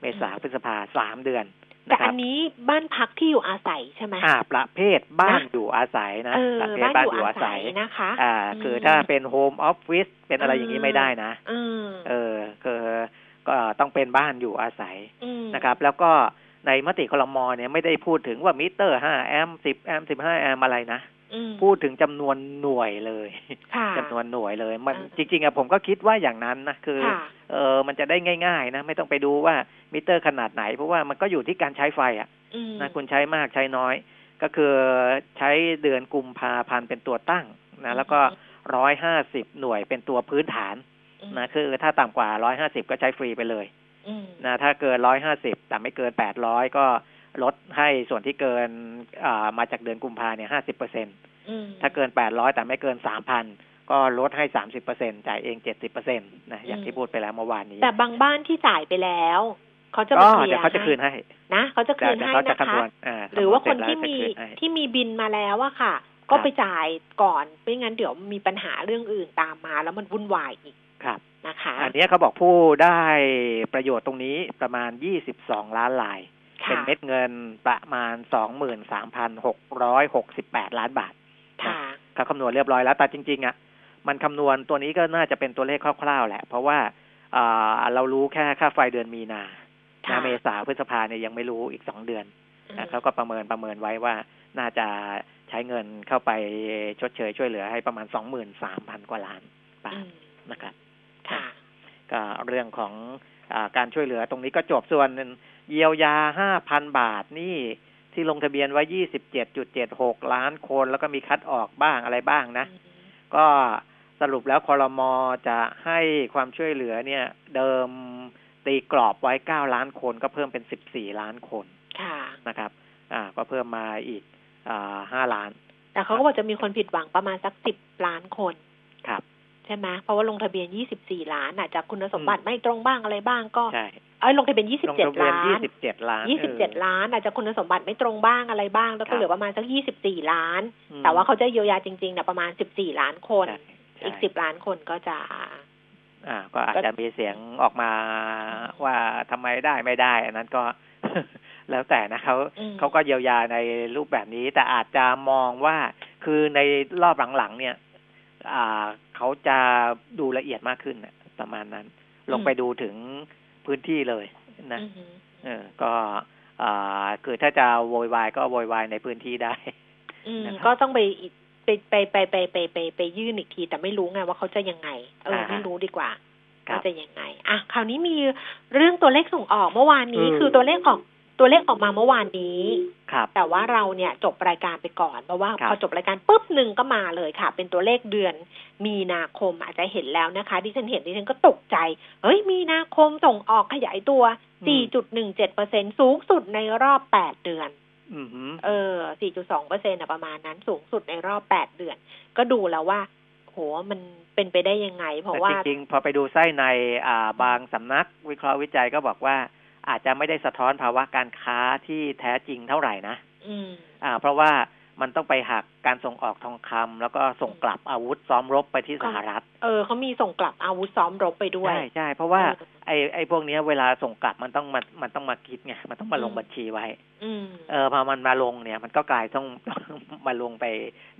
เมษาพฤษภาสามเดือนแต่อันนี้บ้านพักที่อยู่อาศัยใช่ไหมอ่า ประเภทบ้านอยู่อาศัยนะประเภทบ้านอยู่อาศัยนะคะ อ่า คือถ้าเป็นโฮมออฟฟิศเป็นอะไรอย่างนี้ไม่ได้นะเออคือก็ต้องเป็นบ้านอยู่อาศัยนะครับ แล้วก็ในมติครม.เนี่ยไม่ได้พูดถึงว่ามิเตอร์ห้าแอมป์สิบแอมป์สิบห้าแอมป์อะไรนะ พูดถึงจำนวนหน่วยเลยจำนวนหน่วยเลย มันจริงๆอะผมก็คิดว่าอย่างนั้นนะคือ เออมันจะได้ง่าย ๆ นะ ไม่ต้องไปดูว่ามิเตอร์ขนาดไหน เพราะว่ามันก็อยู่ที่การใช้ไฟอะนะคุณใช้มากใช้น้อย ก็คือใช้เดือนกุมภาพันธ์เป็นตัวตั้งนะแล้วก็ร้อยห้าสิบหน่วยเป็นตัวพื้นฐานนะคือถ้าต่ำกว่าร้อยห้าสิบก็ใช้ฟรีไปเลยนะถ้าเกินร้อยห้าสิบแต่ไม่เกินแปดร้อยก็ ลดให้ส่วนที่เกินมาจากเดือนกุมภาเนี่ยห้าสิบเปอร์เซ็นถ้าเกินแปดร้อยแต่ไม่เกินสามพันก็ลดให้สามสิบเปอร์เซ็นจ่ายเองเจ็ดสิบเปอร์เซ็นตนะอย่างที่พูดไปแล้วเมื่อวานนี้ แต่บางบ้านที่จ่ายไปแล้วเขาจะมาเคลียร์เขาจะคืนให้นะเขาจะคืนให้นะคะหรือว่าคนที่มีที่มีบินมาแล้วอะค่ะ ก็ไปจ่ายก่อนไม่งั้นเดี๋ยวมีปัญหาเรื่องอื่นตามมาแล้วมันวุ่นวายอีกครับนะคะ อันนี้เขาบอกผู้ได้ประโยชน์ตรงนี้ประมาณยี่สิบสองล้านลาย เป็นเม็ดเงินประมาณสองหมื่นสามพันหกร้อยหกสิบแปดล้านบาทเขาคำนวณเรียบร้อยแล้วแต่จริง ๆ อะ มันคำนวณตัวนี้ก็น่าจะเป็นตัวเลขคร่าวๆแหละ เพราะว่าอ่าเรารู้แค่ค่าไฟเดือนมีนาค่ะนะเมษาพฤษภาเนี่ยยังไม่รู้อีกสองเดือนอืมนะเขาก็ประเมินประเมินไว้ว่าน่าจะใช้เงินเข้าไปชดเชยช่วยเหลือให้ประมาณสองหมื่นสามพันกว่าล้านบาอืทมนะครับค่ะก็เรื่องของอาการช่วยเหลือตรงนี้ก็จบส่วน เยียวยาห้าพันบาทนี่ที่ลงทะเบียนไว้ยี่สิบเจ็ดจุดเจ็ดหกล้านคนแล้วก็มีคัดออกบ้างอะไรบ้างนะ ก็สรุปแล้วคอรมอจะให้ความช่วยเหลือเนี่ย เดิมตีกรอบไว้เก้าล้านคนก็เพิ่มเป็นสิบสี่ล้านคนค่ะนะครับ อ่า ก็เพิ่มมาอีกอ่าห้าล้าน แต่เขาก็บอกจะมีคนผิดหวังประมาณสักสิบล้านคนครับ ใช่ไหมเพราะว่าลงทะเบียนยี่สิบสี่ล้านอาจจะคุณสมบัติไม่ตรงบ้างอะไรบ้างก็ใช่เอ้ยลงทะเบียนยี่สิบลงเจ็ดทะเบียนล้ายี่นสิบเจ็ดล้านยี่สิบเจ็ดออล้าน อาจจะคุณสมบัติไม่ตรงบ้างอะไรบ้าง แล้วครัก็บเหลือประมาณสักยี่สิบสี่ล้านอืมแต่ว่าเขาจะเยียวยาจริงๆเนี่ยประมาณสิบสี่ล้านคนใช่ใช่อีกสิบล้านคนก็จะ อ่า ก็อาจจะมีเสียงออกมาว่าทำไมได้ไม่ได้ อันนั้นก็แล้วแต่นะเขาอืมเขาก็เยียวยาในรูปแบบนี้ แต่อาจจะมองว่าคือในรอบหลังๆเนี่ย อ่าเขาจะดูละเอียดมากขึ้นน่ะประมาณนั้น ลงไปดูถึง พื้นที่เลยนะอือหือเออ ก็อ่าคือถ้าจะโวยวายก็โวยวายในพื้นที่ได้ อืมนะครับก็ต้องไปอีกไปไปไปไปไปไปไปยื่นอีกที แต่ไม่รู้ไงว่าเขาจะยังไง เอออ่าไม่รู้ดีกว่าครับว่าจะยังไง อะ คราวนี้มีเรื่องตัวเลขส่งออกเมื่อวานนี้อืมคือตัวเลขออก ตัวเลขออกมาเมื่อวานนี้ครับแต่ว่าเราเนี่ยจบรายการไปก่อนเพราะว่าครับพอจบรายการปุ๊บหนึ่งก็มาเลยค่ะ เป็นตัวเลขเดือนมีนาคมอาจจะเห็นแล้วนะคะ ดิฉันเห็นดิฉันก็ตกใจ เฮ้ย มีนาคมส่งออกขยายตัว 4.17%สูงสุดในรอบ 8 เดือนอืมฮึเออ 4.2เปอร์เซ็นต์ประมาณนั้นสูงสุดในรอบ 8 เดือน ก็ดูแล้วว่า โหมันเป็นไปได้ยังไง เพราะแต่ว่าจริงๆพอไปดูไส้ในอ่าบางสำนักวิเคราะห์วิจัยก็บอกว่า อาจจะไม่ได้สะท้อนภาวะการค้าที่แท้จริงเท่าไหร่นะอืมอ่า เพราะว่ามันต้องไปหักการส่งออกทองคำแล้วก็ส่งกลับอาวุธซ้อมรบไปที่สหรัฐ เออเขามีส่งกลับอาวุธซ้อมรบไปด้วย ใช่ใช่เพราะว่าเออไอ้ไอ้พวกเนี้ยเวลาส่งกลับมันต้องมามันต้องมาคิดไงมันต้องมาลงอืมบัญชีไว้อืมเออพอมันมาลงเนี่ย มันก็กลายต้องมาลงไป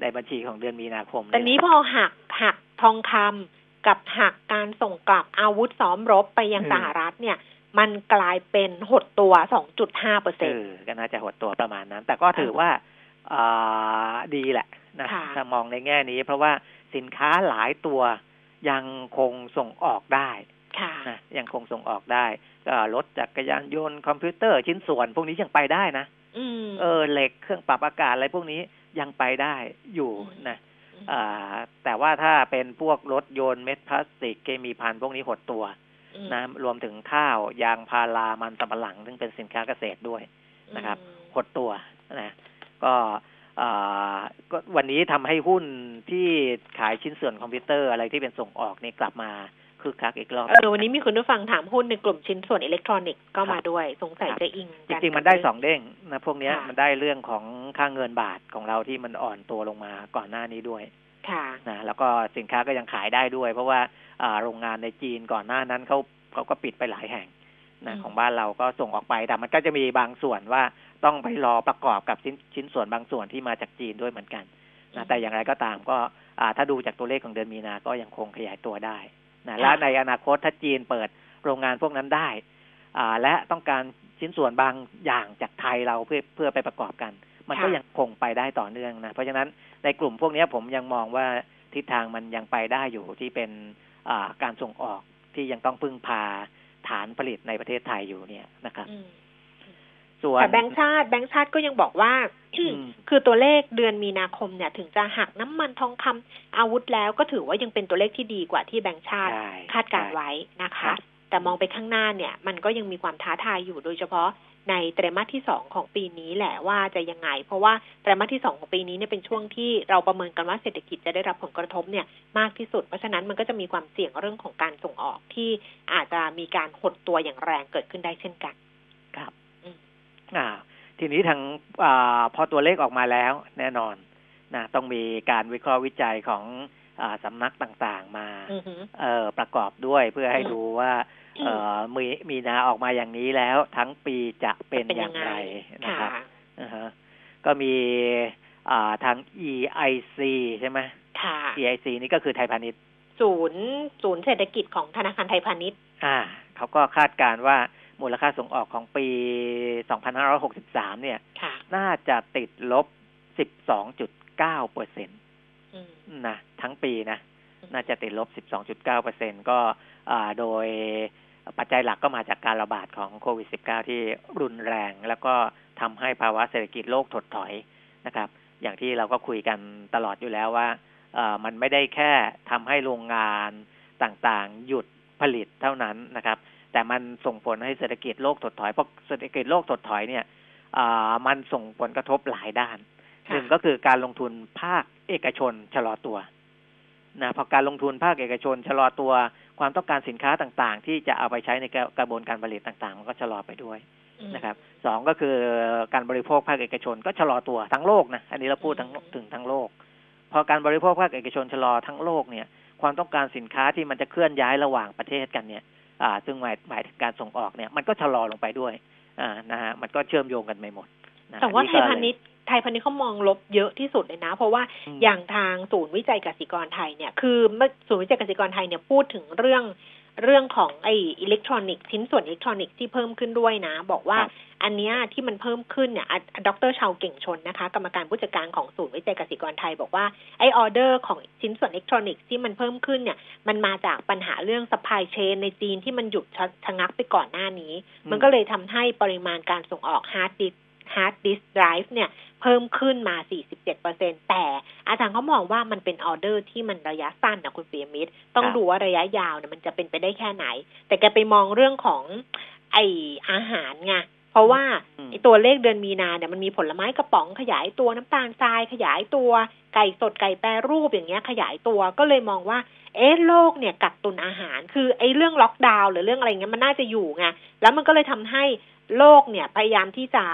ในบัญชีของเดือนมีนาคมแต่นี้พอหักหักทองคำ กับหักการส่งกลับอาวุธซ้อมรบไปยังสหรัฐเนี่ยมันกลายเป็นหดตัว 2.5เปอร์เอเซ็นต์อก็น่าจะหดตัวประมาณนั้น แต่ก็ถือว่าอ่าดีแหละนะค่ะถ้ามองในแง่นี้ เพราะว่าสินค้าหลายตัวยังคงส่งออกได้ค่ะนะยังคงส่งออกได้ก็รถจักรยานยนต์คอมพิวเตอร์ชิ้นส่วน พวกนี้ยังไปได้นะอืมเออเหล็กเครื่องปรับอากาศอะไรพวกนี้ยังไปได้อยู่นะมอ่า แต่ว่าถ้าเป็นพวกรถยนต์เม็ดพลาสติกเคมีภัณฑ์พวกนี้หดตัวอืมนะรวมถึงข้าวยางพารามันสำปะหลัง ซึ่งเป็นสินค้าเกษตรด้วยนะครับอืมหดตัวนะก็อ่าก็วันนี้ทำให้หุ้นที่ขายชิ้นส่วนคอมพิวเตอร์อะไรที่เป็นส่งออกนี่กลับมา คึกคักอีกรอบเออวันนี้มีคุณผู้ฟังถามหุ้นในกลุ่มชิ้นส่วนอิเล็กทรอนิกส์ก็มาด้วย สงสัยครับจะอิงจกันริงๆ มันได้สองเด้งนะพวกเนี้ยค่ะมันได้เรื่องของค่าเงินบาทของเราที่มันอ่อนตัวลงมาก่อนหน้านี้ด้วยค่ะนะแล้วก็สินค้าก็ยังขายได้ด้วย เพราะว่าอ่าโรงงานในจีนก่อนหน้านั้นเขาเขาก็ปิดไปหลายแห่งนะอืมของบ้านเราก็ส่งออกไปแต่มันก็จะมีบางส่วนว่าต้องไปรอประกอบกับชิ้นชิ้นส่วนบางส่วนที่มาจากจีนด้วยเหมือนกันนะแต่อย่างไรก็ตามก็อ่าถ้าดูจากตัวเลขของเดือนมีนา ก็ยังคงขยายตัวได้ นะและในอนาคตถ้าจีนเปิดโรงงานพวกนั้นได้ อ่า และต้องการชิ้นส่วนบางอย่างจากไทยเราเพื่อเพื่อไปประกอบกัน มันก็ค่ะยังคงไปได้ต่อเนื่องนะ เพราะฉะนั้นในกลุ่มพวกเนี้ยผมยังมองว่าทิศทางมันยังไปได้อยู่ที่เป็นอ่าการส่งออกที่ยังต้องพึ่งพาฐานผลิตในประเทศไทยอยู่เนี่ยนะครับอืม ส่วนแต่แบงก์ชาติแบงก์ชาติก็ยังบอกว่าอืมคือตัวเลขเดือนมีนาคมเนี่ย ถึงจะหักน้ำมันทองคำอาวุธแล้วก็ถือว่ายังเป็นตัวเลขที่ดีกว่าที่แบงก์ชาติใช่คาดการณ์ใช่ไว้นะครัคะบแต่มองไปข้างหน้าเนี่ย มันก็ยังมีความท้าทายอยู่โดยเฉพาะในไตรมาสที่สองของปีนี้แหละว่าจะยังไง เพราะว่าไตรมาสที่สองของปีนี้เนี่ยเป็นช่วงที่เราประเมินกันว่าเศรษฐกิจจะได้รับผลกระทบเนี่ยมากที่สุด เพราะฉะนั้นมันก็จะมีความเสี่ยงเรื่องของการส่งออกที่อาจจะมีการหดตัวอย่างแรงเกิดขึ้นได้เช่นกันครับอืม อ่าทีนี้ทางอาพอตัวเลขออกมาแล้วแน่นอนนะต้องมีการวิเคราะห์วิจัยของอาสำนักต่างๆมาอือหือเอ่อประกอบด้วยเพื่อให้อืมดูว่าเอ่อมีมีนาออกมาอย่างนี้แล้ว ทั้งปีจะเป็นเป็นอยัย่างงไงไรนะคค่ะรับอ่าฮะก็มีอ่าทาง EIC ใช่ไหมค่ะ EIC นี่ก็คือไทยพาณิชย์ศูนย์ศูนย์เศรษฐกิจของธนาคารไทยพาณิชย์ อ่าเขาก็คาดการณ์ว่า มูลค่าส่งออกของปี 2563 เนี่ยค่ะน่าจะติดลบ 12.9เปอร์เซ็นต์อืมนะทั้งปีนะ น่าจะติดลบ 12.9เปอร์เซ็นก็อ่าโดยปัจจัยหลักก็มาจากการระบาดของโควิด -19 ที่รุนแรง แล้วก็ทำให้ภาวะเศรษฐกิจโลกถดถอยนะครับ อย่างที่เราก็คุยกันตลอดอยู่แล้วว่าเอ่อมันไม่ได้แค่ทำให้โรงงานต่างๆ หยุดผลิตเท่านั้นนะครับ แต่มันส่งผลให้เศรษฐกิจโลกถดถอยเพราะเศรษฐกิจโลกถดถอยเนี่ยอ่ามันส่งผลกระทบหลายด้านค่ะหนึ่งก็คือการลงทุนภาคเอกชนชะลอตัวนะพอการลงทุนภาคเอกชนชะลอตัวความต้องการสินค้าต่างๆ ที่จะเอาไปใช้ในกระกระบวนการผลิตต่างๆ มันก็ชะลอไปด้วยอืมนะครับสองก็คือการบริโภคภาคเอกชนก็ชะลอตัวทั้งโลกนะอันนี้เราพูดทั้งอืมถึงทั้งโลก พอการบริโภคภาคเอกชนชะลอทั้งโลกเนี่ย ความต้องการสินค้าที่มันจะเคลื่อนย้ายระหว่างประเทศกันเนี่ย อ่า ซึ่งหมายหมายถึงการส่งออกเนี่ย มันก็ชะลอลงไปด้วย อ่านะฮะมันก็เชื่อมโยงกันไปหมดนะแต่ว่าอัไทยพาณิชย์ไทยพาณิชย์เขามองลบเยอะที่สุดเลยนะ เพราะว่ามอย่างทางศูนย์วิจัยกสิกรไทยเนี่ย คือเมื่อศูนย์วิจัยกสิกรไทยเนี่ยพูดถึงเรื่อง เรื่องของไออิเล็กทรอนิกส์ชิ้นส่วนอิเล็กทรอนิกส์ที่เพิ่มขึ้นด้วยนะ บอกว่าครับอันเนี้ยที่มันเพิ่มขึ้นเนี่ยอะดร.เชาว์ เก่งชนนะคะ กรรมการผู้จัดการของศูนย์วิจัยกสิกรไทย บอกว่าไอออเดอร์ของชิ้นส่วนอิเล็กทรอนิกส์ที่มันเพิ่มขึ้นเนี่ย มันมาจากปัญหาเรื่อง supply chain ในจีนที่มันหยุดชะชะงักไปก่อนหน้านี้ มันก็เลยทำให้ปริมาณการส่งออก hard disk hard disk drive เนี่ยเพิ่มขึ้นมา 47%แต่อาจารย์เขามองว่ามันเป็นออเดอร์ที่มันระยะสั้นนะคุณเปียมิตร ต้องครับดูว่าระยะยาวเนี่ยมันจะเป็นไปได้แค่ไหน แต่แกไปมองเรื่องของไอ้อาหารไงเพราะว่าอืมไอ้ตัวเลขเดือนมีนาเนี่ยมันมีผลไม้กระป๋องขยายตัวน้ำตาลทรายขยายตัวไก่สดไก่แปรรูปอย่างเงี้ยขยายตัวก็เลยมองว่า เอ๊ะโลกเนี่ยกักตุนอาหาร คือไอ้เรื่องล็อกดาวน์หรือเรื่องอะไรเงี้ยมันน่าจะอยู่ไงแล้วมันก็เลยทำให้โลกเนี่ยพยายามที่จะ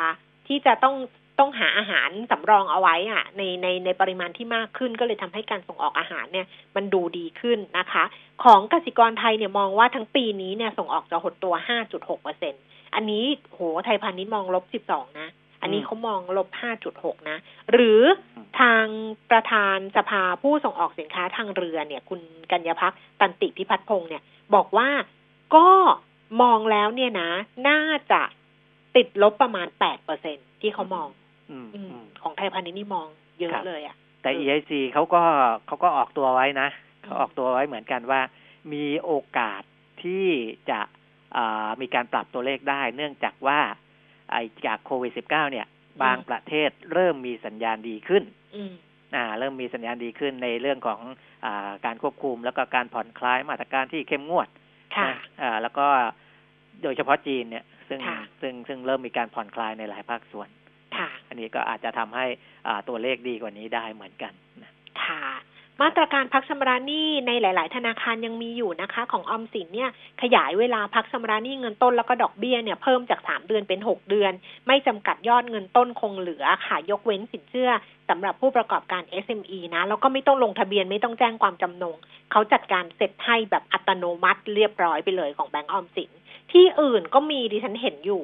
ที่จะต้องต้องหาอาหารสำรองเอาไว้อะในในในปริมาณที่มากขึ้นก็เลยทำให้การส่งออกอาหารเนี่ยมันดูดีขึ้นนะคะ ของกสิกรไทยเนี่ยมองว่าทั้งปีนี้เนี่ยส่งออกจะหดตัว 5.6เปอร์เซ็นอันนี้โหไทยพาณิชย์มองลบ 12 นะ อันนี้เขามองลบ 5.6 นะ หรือทางประธานสภาผู้ส่งออกสินค้าทางเรือเนี่ย คุณกัญญพักตันติพิพัฒพงศ์เนี่ย บอกว่าก็มองแล้วเนี่ยนะ น่าจะ ติดลบประมาณ8เปอร์เซ็นที่เขามองอืมอือืมมของไทยพาณิชย์นี่มองเยอะครับเลยอะแต่เออ EIC เขาก็เขาก็ออกตัวไว้นะอืมเขาออกตัวไว้เหมือนกันว่า มีโอกาสที่จะอ่ามีการปรับตัวเลขได้ เนื่องจากว่า ไอ้จากโควิด -19 เนี่ย บางประเทศเริ่มมีสัญญาณดีขึ้นอืมอ่า เริ่มมีสัญญาณดีขึ้นในเรื่องของอาการควบคุม แล้วก็การผ่อนคลายมาตรการที่เข้มงวดค่ะนะอ่าแล้วก็โดยเฉพาะจีนเนี่ย ซึ่งค่ะซึ่งซึ่งเริ่มมีการผ่อนคลายในหลายภาคส่วนค่ะอันนี้ก็อาจจะทำให้อ่าตัวเลขดีกว่านี้ได้เหมือนกันนะค่ะมาตรการพักชำระหนี้ในหลาย ๆ ธนาคารยังมีอยู่นะคะ ของออมสินเนี่ยขยายเวลาพักชำระหนี้เงินต้นแล้วก็ดอกเบี้ยเนี่ยเพิ่มจากสามเดือนเป็นหกเดือน ไม่จำกัดยอดเงินต้นคงเหลือค่ะยกเว้นสินเชื่อสำหรับผู้ประกอบการ SME นะแล้วก็ไม่ต้องลงทะเบียนไม่ต้องแจ้งความจำนงเขาจัดการเสร็จให้แบบอัตโนมัติเรียบร้อยไปเลยของแบงก์ออมสิน ที่อื่นก็มีดิฉันเห็นอยู่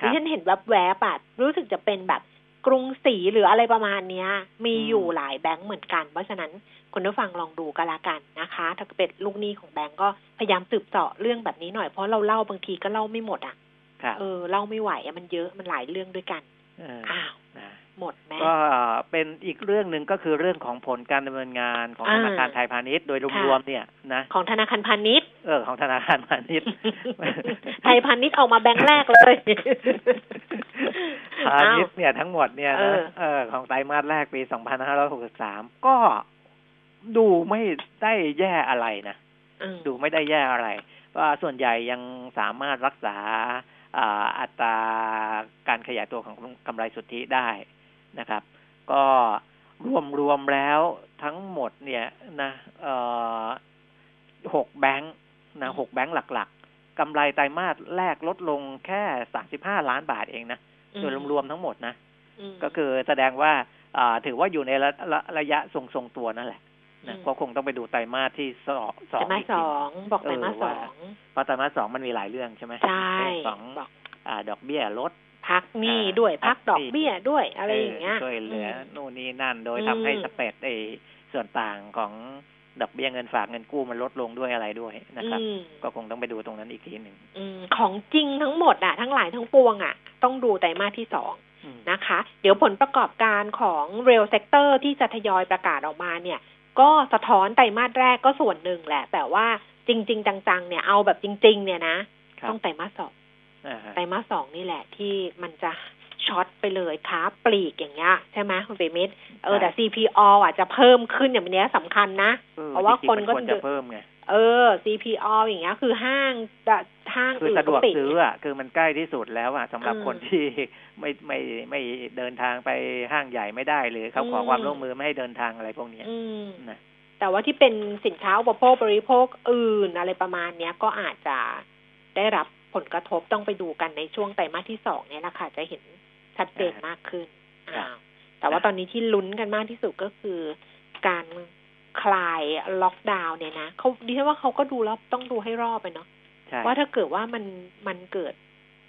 ครัดิบฉันเห็นแวบๆอะรู้สึกจะเป็นแบบกรุงศรีหรืออะไรประมาณเนี้ย มีอืมอยู่หลายแบงก์เหมือนกัน เพราะฉะนั้นคุณผู้ฟังลองดูกันละกันนะคะ ถ้าเป็นลูกหนี้ของแบงก์ก็พยายามสืบเสาะเรื่องแบบนี้หน่อยเพราะเราเล่าบางทีก็เล่าไม่หมดอะครับเออเล่าไม่ไหวอะมันเยอะมันหลายเรื่องด้วยกันเอออ้าวนะ หมดไหมก็เป็นอีกเรื่องหนึ่งก็คือเรื่องของผลการดำเนินงานของอ่าธนาคารไทยพาณิชย์โดยค่ะรวมๆเนี่ยนะของธนาคารพาณิชย์เออของธนาคารพาณิชย์ไทยพาณิชย์ออกมาแบงก์แรกเลยพาณิชย์เนี่ยทั้งหมดเนี่ยเอนะอเออของไตรมาสแรกปี2563ก็ดูไม่ได้แย่อะไรนะอืมดูไม่ได้แย่อะไรว่าส่วนใหญ่ยังสามารถรักษาอ่าอัตราการขยายตัวของกำไรสุทธิได้ นะครับ ก็รวมรวมแล้วทั้งหมดเนี่ยนะเอ่อหกแบงค์นะหกแบงค์หลักๆกำไรไตรมาสแรกลดลงแค่สามสิบห้าล้านบาทเองนะโดยรวมๆทั้งหมดนะอืมก็คือแสดงว่าอ่าถือว่าอยู่ในระระระยะทรงๆตัวนั่นแหละนะอืมก็คงต้องไปดูไตรมาสที่สองสอไตรงมาสอีกสทีองบอกไตรมาสเออสว่าองเพราะไตรมาสสองมันมีหลายเรื่องใช่ไหมใช่เรื่องของบอกอ่าดอกเบี้ยลด พักหนี้อ่าด้วยพัพักกหนี้ดอกเบี้ยด้วยอะไรอย่างเงี้ยช่วยเหลือมนู่นนี่นั่น โดยอืมทำให้สเปรดไอส่วนต่างของดอกเบี้ยเงินฝากเงินกู้มันลดลงด้วยอะไรด้วยนะครับอืมก็คงต้องไปดูตรงนั้นอีกทีหนึ่งอืมของจริงทั้งหมดอะทั้งหลายทั้งปวงอะต้องดูไตรมาสที่สองอืมนะคะ เดี๋ยวผลประกอบการของ Rail Sector ที่จะทยอยประกาศออกมาเนี่ย ก็สะท้อนไตรมาสแรกก็ส่วนหนึ่งแหละ แต่ว่าจริง ๆ จัง ๆ เนี่ยเอาแบบจริง ๆ เนี่ยนะครับต้องไตรมาสสองอ่าฮะ ไตรมาสสองนี่แหละที่มันจะช็อตไปเลยค้าปลีกอย่างเงี้ยใช่ไหมคุณเปรมิตรเออแต่ CPO อะจะเพิ่มขึ้นอย่างนี้สำคัญนะออเพราะว่าจงๆคนก็มัวรจะเพิ่มไงเออ CPO อย่างเงี้ยคือห้างจะห้างคืออื่นสะดก็วกปิดซื้ออะคือมันใกล้ที่สุดแล้วอะสำหรับอืมคนที่ไม่ไม่ไม่เดินทางไปห้างใหญ่ไม่ได้หรือเขาขออืมความร่วมมือไม่ให้เดินทางอะไรพวกเนี้ยอืมนะแต่ว่าที่เป็นสินค้าอุปโภคบริโภคอื่นอะไรประมาณเนี้ยก็อาจจะได้รับ ผลกระทบต้องไปดูกันในช่วงไตรมาสที่สองเนี่ยแหละค่ะจะเห็นชัดเจนมากขึ้นอ้าวแต่ว่าตอนนี้ที่ลุ้นกันมากที่สุดก็คือการคลายล็อกดาวน์เนี่ยนะเขาดิฉันว่าเขาก็ดูแล้วต้องดูให้รอบไปเนาะใช่ว่าถ้าเกิดว่ามันมันเกิด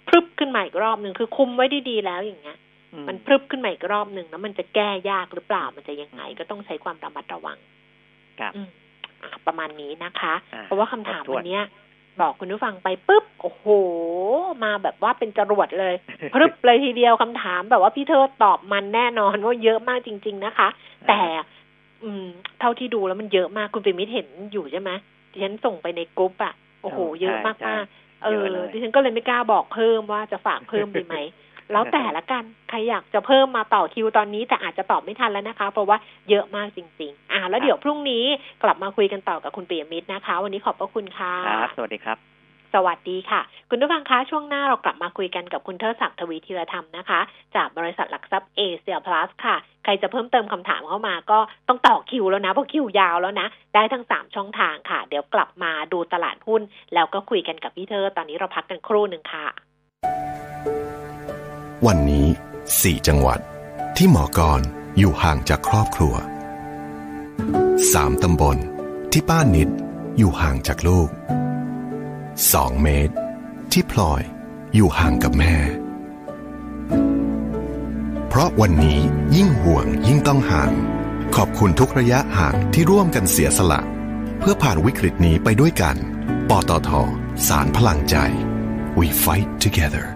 พรึบขึ้นมาอีกรอบหนึ่งคือคุมไว้ดีๆแล้วอย่างเงี้ยอืมันพรึบขึ้นมาอีกรอบหนึ่งแล้วมันจะแก้ยากหรือเปล่ามันจะยังไงก็ต้องใช้ความระมัดระวัง ครับอืมอะประมาณนี้นะคะอ่าเพราะว่าคำถามครบถ้วนวันเนี้ย บอกคุณผู้ฟังไปปุ๊บโอ้โห มาแบบว่าเป็นจรวดเลยพรึบเลยทีเดียวคำถามแบบว่าพี่เธอตอบมันแน่นอนว่าเยอะมากจริง ๆนะคะ แต่ อืม เท่าที่ดูแล้วมันเยอะมากคุณปิมิตเห็นอยู่ใช่ไหมดิฉันส่งไปในกรุ๊ปอะโอ้โห เยอะมากใช่มากใช่เอเยออะเลยดิฉันก็เลยไม่กล้าบอกเพิ่มว่าจะฝากเพิ่มดีไหม แล้วแต่ละกัน ใครอยากจะเพิ่มมาต่อคิวตอนนี้ แต่อาจจะตอบไม่ทันแล้วนะคะ เพราะว่าเยอะมากจริง ๆ อ่า แล้วเดี๋ยวพรุ่งนี้กลับมาคุยกันต่อกับคุณปิยมิตรนะคะ วันนี้ขอบพระคุณค่ะครับสวัสดีครับสวัสดีค่ะ คุณผู้ฟังคะช่วงหน้าเรากลับมาคุยกันกับคุณเทิดศักดิ์ทวีธีรธรรมนะคะ จากบริษัทหลักทรัพย์เอเชียพลัสค่ะ ใครจะเพิ่มเติมคำถามเข้ามาก็ต้องต่อคิวแล้วนะ เพราะคิวยาวแล้วนะ ได้ทั้งสามช่องทางค่ะ เดี๋ยวกลับมาดูตลาดหุ้น แล้วก็คุยกันกับพี่เทิดตอนนี้เราพักกันครู่หนึ่งค่ะ วันนี้ 4 จังหวัด ที่หมอกรอยู่ห่างจากครอบครัว 3 ตำบล ที่ป้านิดอยู่ห่างจากลูก 2 เมตร ที่พลอยอยู่ห่างกับแม่ เพราะวันนี้ยิ่งห่วงยิ่งต้องห่าง ขอบคุณทุกระยะห่างที่ร่วมกันเสียสละ เพื่อผ่านวิกฤตนี้ไปด้วยกัน ปตทสารพลังใจ we fight together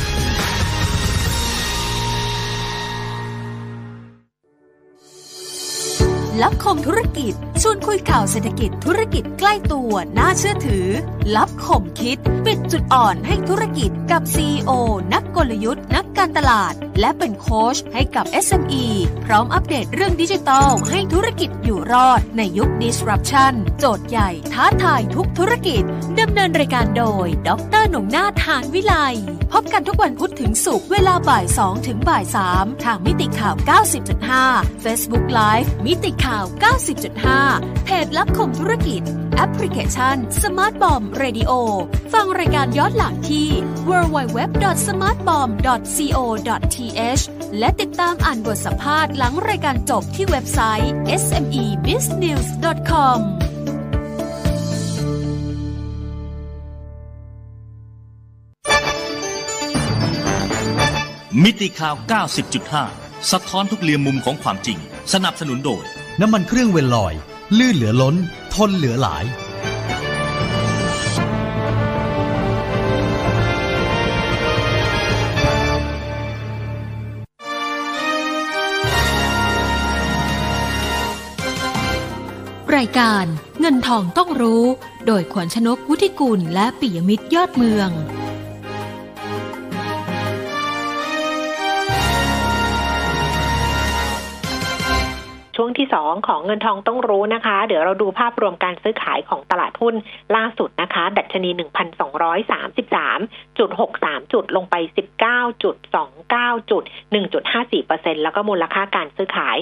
ลับคมธุรกิจ ชวนคุยข่าวเศรษฐกิจธุรกิจใกล้ตัวน่าเชื่อถือ ลับคมคิด ปิดจุดอ่อนให้ธุรกิจกับ CEO นักกลยุทธ์ นักการตลาด และเป็นโค้ชให้กับ SME พร้อมอัปเดตเรื่องดิจิทัลให้ธุรกิจอยู่รอดในยุค disruption โจทย์ใหญ่ท้าทายทุกธุรกิจดำเนินรายการโดย ดรหนงนาถานวิไลพบกันทุกวันพุธถึงศุกร์เวลาบ่าย2ถึงบ่าย3ทางมิติข่าว 90.5 Facebook Live มิติข่าว่าว 90.5 เพจลับคมธุรกิจ แอปพลิเคชัน Smart Bomb Radio ฟังรายการย้อนหลังที่ www.smartbomb.co.th และติดตามอ่านบทสัมภาษณ์หลังรายการจบที่เว็บไซต์ smebiznews.com มิติข่าว 90.5 สะท้อนทุกเรียมมุมของความจริง สนับสนุนโดย น้ำมันเครื่องเวลลอย ลื่นเหลือล้น ทนเหลือหลาย รายการเงินทองต้องรู้ โดยขวัญชนกวุฒิกุลและปิยมิตรยอดเมือง ช่ช่วงที่สองของเงินทองต้องรู้นะคะ เดี๋ยวเราดูภาพรวมการซื้อขายของตลาดหุ้นล่าสุดนะคะ ดัชนี 1,233.63 จุดลงไป 19.29 จุด 1.54%แล้วก็มูลค่าการซื้อขาย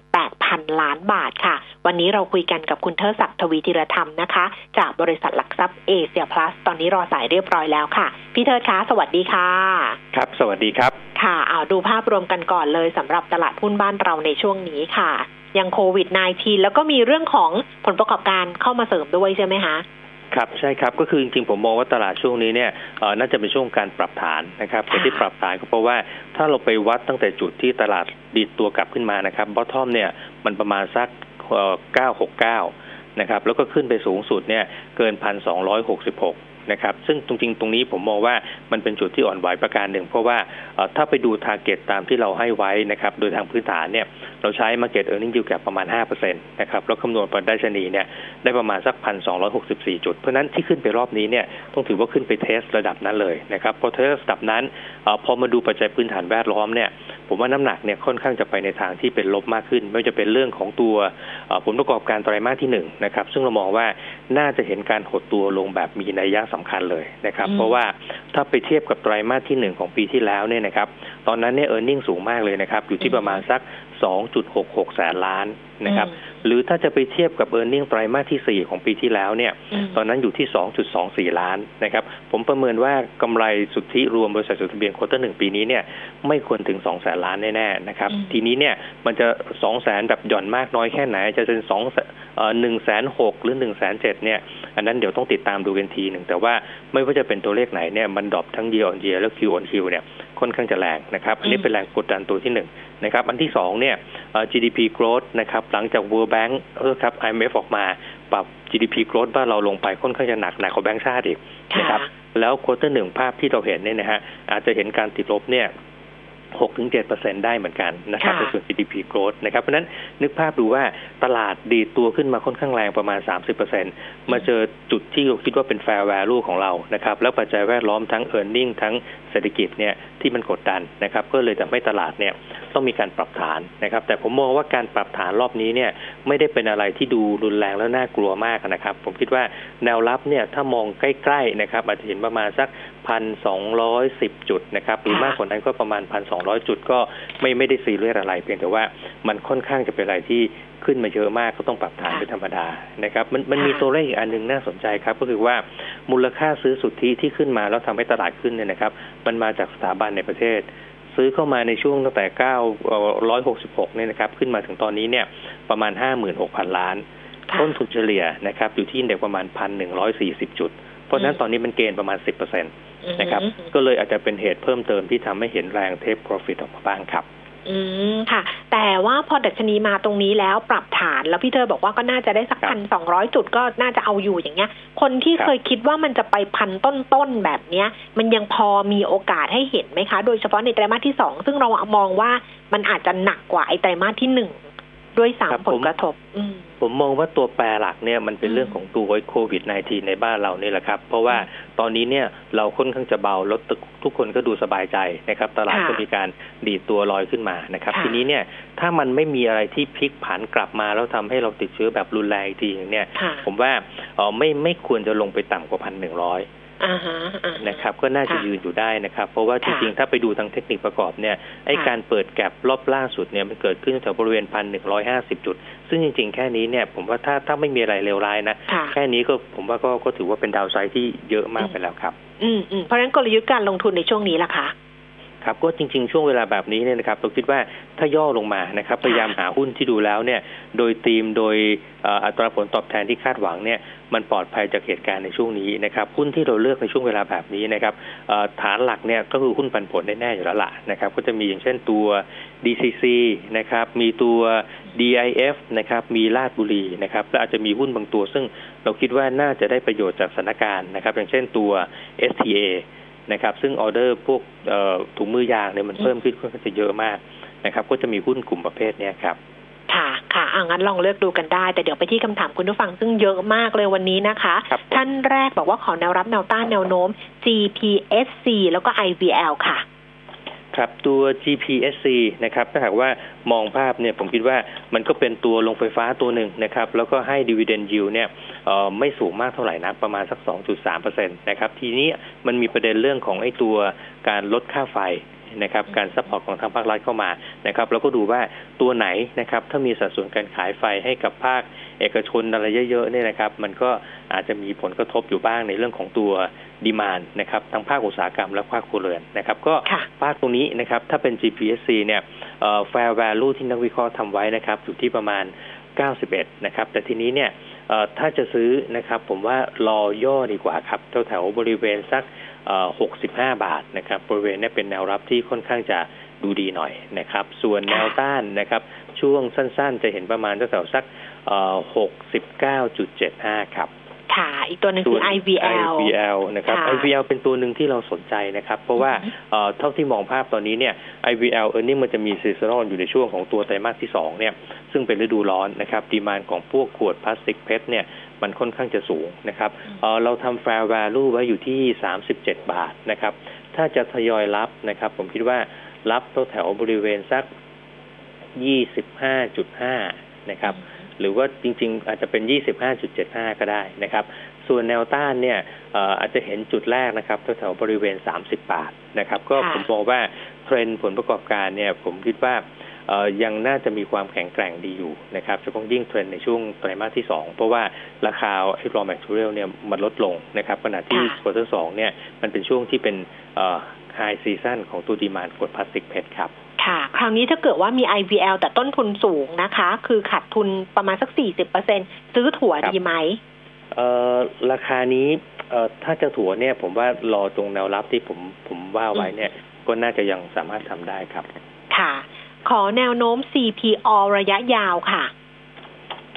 18,000 ล้านบาทค่ะ วันนี้เราคุยกันกับคุณเทอศักดิ์ทวีธีรธรรมนะคะ จากบริษัทหลักทรัพย์เอเชียพลัสตอนนี้รอสายเรียบร้อยแล้วค่ะ พี่เทิดคะสวัสดีค่ะ ครับ สวัสดีครับ ค่ะเอาดูภาพรวมกันก่อนเลยสำหรับตลาดหุ้นบ้านเราในช่วงนี้ค่ะยังโควิด -19 แล้วก็มีเรื่องของผลประกอบการเข้ามาเสริมด้วยใช่ไหมคะครับใช่ครับก็คือจริงๆผมมองว่าตลาดช่วงนี้เนี่ยเอ่อน่าจะเป็นช่วงการปรับฐานนะครับค่ะที่ปรับฐานก็เพราะว่าถ้าเราไปวัดตั้งแต่จุดที่ตลาดดีดตัวกลับขึ้นมานะครับบอททอมเนี่ยมันประมาณสักเก้าหกเก้านะครับแล้วก็ขึ้นไปสูงสุดเนี่ยเกินพั นะครับ ซึ่งจริงๆตรงนี้ผมมองว่ามันเป็นจุดที่อ่อนไหวประการหนึ่ง เพราะว่าถ้าไปดู target ตามที่เราให้ไว้นะครับ โดยทางพื้นฐานเนี่ยเราใช้ Market Earning Yield Gap ประมาณ 5%นะครับแล้วคำนวณผลดัชนีเนี่ยได้ประมาณสักพันสองจุด เพราะนั้นที่ขึ้นไปรอบนี้เนี่ยต้องถือว่าขึ้นไป test ระดับนั้นเลยนะครับพอ test ระดับนั้นพอมาดูปัจจัยพื้นฐานแวดล้อมเนี่ยผมว่าน้ำหนักเนี่ยค่อนข้างจะไปในทางที่เป็นลบมากขึ้น ไม่ว่าจะเป็นเรื่องของตัวผลประกอบการไตรมาสที่หนึ่งนะครับซึ่งเรามองว่าน่าจะเห็นการหดตัวลงแบบมีนัยยะสำคัญเลยนะครับอืมเพราะว่าถ้าไปเทียบกับไตรมาสที่หนึ่งของปีที่แล้วเนี่ยนะครับตอนนั้นเนี่ย earning สูงมากเลยนะครับ อยู่ที่ประมาณสัก 2.66 แสนล้านนะครับหรือถ้าจะไปเทียบกับ e a r n i n g ไตรมาสที่ 4 ของปีที่แล้วเนี่ยมตอนนั้นอยู่ที่ 2.24 ล้านนะครับผมประเมินว่ากำไรสุทธิรวมบริษัทจดทะเบียน quarter หนึ่งปีนี้เนี่ยไม่ควรถึง 2 แสนล้านแน่ๆนะครับอืมทีนี้เนี่ยมันจะ 2 แสนแบบหย่อนมากน้อยแค่ไหนจะเป็น2 เอ่อ1แสน6หรือ1แสน7เนี่ย อันนั้นเดี๋ยวต้องติดตามดูกันทีหนึ่งแต่ว่าไม่ว่าจะเป็นตัวเลขไหนเนี่ยมัน drop ทั้ง year on year และ Q on Q เนี่ยค่อนข้างจะแรงนะครับอันนี้เป็นแรงกดดันตัวที่หนึ่งนะครับอันที่สองเนี่ยเอ่อ GDP growth นะครับหลังจาก World Bank เออครับ IMF ออกมาปรับ GDP growth บ้านเราลงไปค่อนข้างจะหนักหนักกว่าแบงก์ชาติอีกนะครับแล้ว quarter หนึ่งภาพที่เราเห็นเนี่ยนะฮะอาจจะเห็นการติดลบเนี่ย 6-7%ได้เหมือนกันนะครับค่ะในส่วน GDP growth นะครับ เพราะฉะนั้นนึกภาพดูว่าตลาดดีดตัวขึ้นมาค่อนข้างแรงประมาณ 30%มาเจอจุดที่เราคิดว่าเป็น fair value ของเรานะครับ แล้วปัจจัยแวดล้อมทั้ง e a r n i n g ทั้งเศรษฐกิจเนี่ยที่มันกดดันนะครับ ก็เลยทำให้ตลาดเนี่ยต้องมีการปรับฐานนะครับ แต่ผมมองว่าการปรับฐานรอบนี้เนี่ยไม่ได้เป็นอะไรที่ดูรุนแรงแล้วน่ากลัวมากนะครับ ผมคิดว่าแนวรับเนี่ยถ้ามองใกล้ๆนะครับอาจจะเห็นประมาณสัก พันสองร้อยสิบจุดนะครับหรือค่ะมากกว่านั้นก็ประมาณพันสองร้อยจุดก็ไม่ไม่ได้ซีเรียสอะไร เพียงแต่ว่ามันค่อนข้างจะเป็นอะไรที่ขึ้นมาเยอะมากก็ต้องปรับฐานเป็นธรรมดานะครับมันมันมีตัวเลขอีกอันหนึ่งน่าสนใจครับ ก็คือว่ามูลค่าซื้อสุทธิที่ขึ้นมาแล้วทำให้ตลาดขึ้นเนี่ยนะครับ มันมาจากสถาบันในประเทศ ซื้อเข้ามาในช่วงตั้งแต่9 166 เนี่ยนะครับ ขึ้นมาถึงตอนนี้เนี่ยประมาณ 56,000 ล้านค่ะต้นทุนเฉลี่ยนะครับอยู่ที่อินเด็กซ์ประมาณ 1,140 จุด เพราะฉะนั้นตอนนี้มันเกณฑ์ประมาณ 10%นะครับอืมก็เลยอาจจะเป็นเหตุเพิ่มเติมที่ทำให้เห็นแรงเทป profit ออกมาบ้างครับอืมค่ะ แต่ว่าพอดัชนีมาตรงนี้แล้วปรับฐานแล้วพี่เธอบอกว่าก็น่าจะได้สักครับพันสองร้อยจุดก็น่าจะเอาอยู่อย่างเงี้ย คนที่ครับเคยคิดว่ามันจะไปพันต้นๆแบบเนี้ย มันยังพอมีโอกาสให้เห็นไหมคะ โดยเฉพาะในไตรมาสที่สองซึ่งเรามองว่ามันอาจจะหนักกว่าไอไตรมาสที่หนึ่ง ด้วยสามครับผผลมกระทบอืมผมมองว่าตัวแปรหลักเนี่ยมันเป็นอืมเรื่องของตัวโควิด -19 ในบ้านเรานี่แหละครับ เพราะว่าตอนนี้เนี่ยเราค่อนข้างจะเบาแล้วทุกคนก็ดูสบายใจนะครับ ตลาดค่ะก็มีการดีดตัวลอยขึ้นมานะครับค่ะทีนี้เนี่ยถ้ามันไม่มีอะไรที่พลิกผันกลับมาแล้วทำให้เราติดเชื้อแบบรุนแรงอีกทีหนึงเนี่ยค่ะผมว่าเออไม่ไม่ควรจะลงไปต่ำกว่าพันหนึ่งร้อยอ่าฮะอ่าฮ นะครับก็น่าจะค่ะยืนอยู่ได้นะครับ เพราะว่าจค่ะริงๆ ถ้าไปดูทางเทคนิคประกอบเนี่ยไอค่ะการเปิดแก็บรอบล่าสุดเนี่ยมันเกิดขึ้นแถวบริเวณพันหนึ่งร้อยห้าสิบจุด ซึ่งจริงๆ แค่นี้เนี่ยผมว่าถ้าถ้าไม่มีอะไรเลวร้ายนะค่ะแค่นี้ก็ผมว่าก็ก็ถือว่าเป็นดาวไซด์ที่เยอะมากไปแล้วครับ อืมอืมเพราะฉะนั้นกลยุทธ์การลงทุนในช่วงนี้ล่ะคะ ครับก็จริง ๆ ช่วงเวลาแบบนี้เนี่ยนะครับเราคิดว่าถ้าย่อลงมานะครับพยายามหาหุ้นที่ดูแล้วเนี่ยโดยธีมโดยเอ่ออัตราผลตอบแทนที่คาดหวังเนี่ยมันปลอดภัยจากเหตุการณ์ในช่วงนี้นะครับหุ้นที่เราเลือกในช่วงเวลาแบบนี้นะครับเอ่อฐานหลักเนี่ยก็คือหุ้นปันผลแน่ๆอยู่แล้วล่ะนะครับก็จะมีอย่างเช่นตัว DCC นะครับมีตัว DIF นะครับมีลาดบุรีนะครับและอาจจะมีหุ้นบางตัว ซึ่งเราคิดว่าน่าจะได้ประโยชน์จากสถานการณ์นะครับ อย่างเช่นตัว STA นะครับ ซึ่งออเดอร์พวกเอ่อถุงมือยางเนี่ยมันเพิ่มขึ้นค่อนข้างจะเยอะมากนะครับ ก็จะมีหุ้นกลุ่มประเภทเนี้ยครับค่ะค่ะอ่างั้นลองเลือกดูกันได้ แต่เดี๋ยวไปที่คำถามคุณผู้ฟังซึ่งเยอะมากเลยวันนี้นะคะครับผมท่านแรกบอกว่าขอแนวรับแนวต้านแนวโน้ม GPSC แล้วก็ IVL ค่ะ ครับตัว GPSC นะครับถ้าหากว่ามองภาพเนี่ยผมคิดว่ามันก็เป็นตัวโรงไฟฟ้าตัวหนึ่งนะครับ แล้วก็ให้ dividend yield เนี่ยเอ่อ ไม่สูงมากเท่าไหร่นะประมาณสัก 2.3เปอร์เซ็นตนะครับทีนี้มันมีประเด็นเรื่องของไอ้ตัวการลดค่าไฟนะครับการ support ของทางภาครัฐเข้ามานะครับแล้วก็ดูว่าตัวไหนนะครับถ้ามีสัดส่วนการขายไฟให้กับภาคเอกชนอะไรเยอะๆเนี่ยนะครับ มันก็อาจจะมีผลกระทบอยู่บ้างในเรื่องของตัวดีมานนะครับทั้งภาคอุตสาหกรรมและภาคครัวเรือนนะครับก็ค่ะภาคตรงนี้นะครับถ้าเป็น GPSC เนี่ยเอ่อ fair value ที่นักวิเคราะห์ทำไว้นะครับอยู่ที่ประมาณ 91 นะครับแต่ทีนี้เนี่ยเอ่อ ถ้าจะซื้อนะครับ ผมว่ารอย่อดีกว่าครับแถวๆบริเวณสัก65บาทนะครับ บริเวณนี้เป็นแนวรับที่ค่อนข้างจะดูดีหน่อยนะครับ ส่วนแนวต้านนะครับ ช่วงสั้นๆ จะเห็นประมาณแถวๆสักเอ่อ69.75ครับ ค่ะอีกตัวหนึ่งคือ IVL IVL นะครับค่ะ IVL เป็นตัวหนึ่งที่เราสนใจนะครับ เพราะว่าอือฮึเอ่อเท่าที่มองภาพตอนนี้เนี่ย IVL earning มันจะมี seasonal อยู่ในช่วงของตัวไตรมาสที่สองเนี่ยซึ่งเป็นฤดูร้อนนะครับ demand ของพวกขวดพลาสติก PET เนี่ยมันค่อนข้างจะสูงนะครับเอ่อเราทำ fair value ไว้อยู่ที่ 37 บาทนะครับถ้าจะทยอยรับนะครับ ผมคิดว่ารับแถวๆบริเวณสัก 25.5 นะครับ หรือว่าจริง ๆ อาจจะเป็น 25.75 ก็ได้นะครับ ส่วนแนวต้านเนี่ยเอ่ออาจจะเห็นจุดแรกนะครับแถวๆบริเวณ 30 บาทนะครับ ก็ค่ะผมบอกว่าเทรนด์ผลประกอบการเนี่ยผมคิดว่าเอ่อยังน่าจะมีความแข็งแกร่งดีอยู่นะครับเฉพาะยิ่งเทรนด์ในช่วงไตรมาสที่ 2 เพราะว่าราคาไอ้ raw material เนี่ยมันลดลงนะครับขณะที่ค่ะ quarter สองเนี่ยมันเป็นช่วงที่เป็นเอ่อ high season ของตัวดีมานกดพลาสติกเพชรครับ ค่ะ คราวนี้ถ้าเกิดว่ามี IVL แต่ต้นทุนสูงนะคะ คือขาดทุนประมาณสัก 40%ซื้อถั่วครับดีไหมเอ่อราคานี้เอ่อถ้าจะถัวเนี่ย ผมว่ารอตรงแนวรับที่ผมผมว่าไว้เนี่ย ก็น่าจะยังสามารถทำได้ครับ ค่ะ ขอแนวโน้ม CPO ระยะยาวค่ะ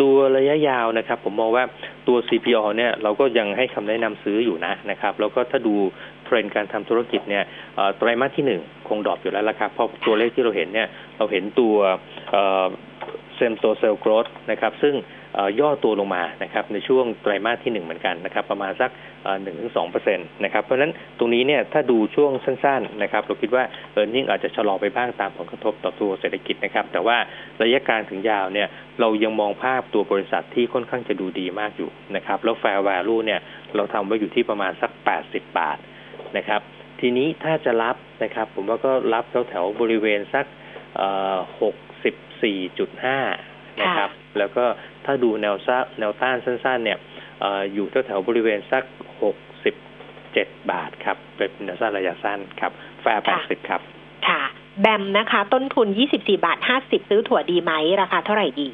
ตัวระยะยาวนะครับ ผมมองว่าตัว CPALL เนี่ยเราก็ยังให้คำแนะนำซื้ออยู่นะนะครับ แล้วก็ถ้าดู เทรนด์การทำธุรกิจเนี่ยไตรมาสที่หนึ่งคง drop อยู่แล้วละครับเพราะตัวเลขที่เราเห็นเนี่ยเราเห็นตัว same store sales growth นะครับซึ่งย่อตัวลงมานะครับในช่วงไตรมาสที่หนึ่งเหมือนกันนะครับประมาณสักหนึ่งถึงสองเปอร์เซ็นต์นะครับเพราะฉะนั้นตรงนี้เนี่ยถ้าดูช่วงสั้นๆนะครับเราคิดว่า earning อาจจะชะลอไปบ้างตามผลกระทบต่อตัวเศรษฐกิจนะครับแต่ว่าระยะกลางถึงยาวเนี่ยเรายังมองภาพตัวบริษัทที่ค่อนข้างจะดูดีมากอยู่นะครับแล้ว fair value เนี่ยเราทำไว้อยู่ที่ประมาณสัก 80 บาท นะครับ ทีนี้ถ้าจะรับนะครับ ผมว่าก็รับแถวแถวๆบริเวณสักหกสิบสี่จุดห้านะครับ แล้วก็ถ้าดูแนวซะแนวต้านสั้น ๆ เนี่ยเอออยู่แถวแถวๆบริเวณสักหกสิบเจ็ดบาทครับ เป็นแนวสั้นระยะสั้นครับ แฟร์แปดสิบครับ ค่ะ BAM นะคะ ต้นทุน24บาท50ซื้อถัวดีไหม ราคาเท่าไหร่ดี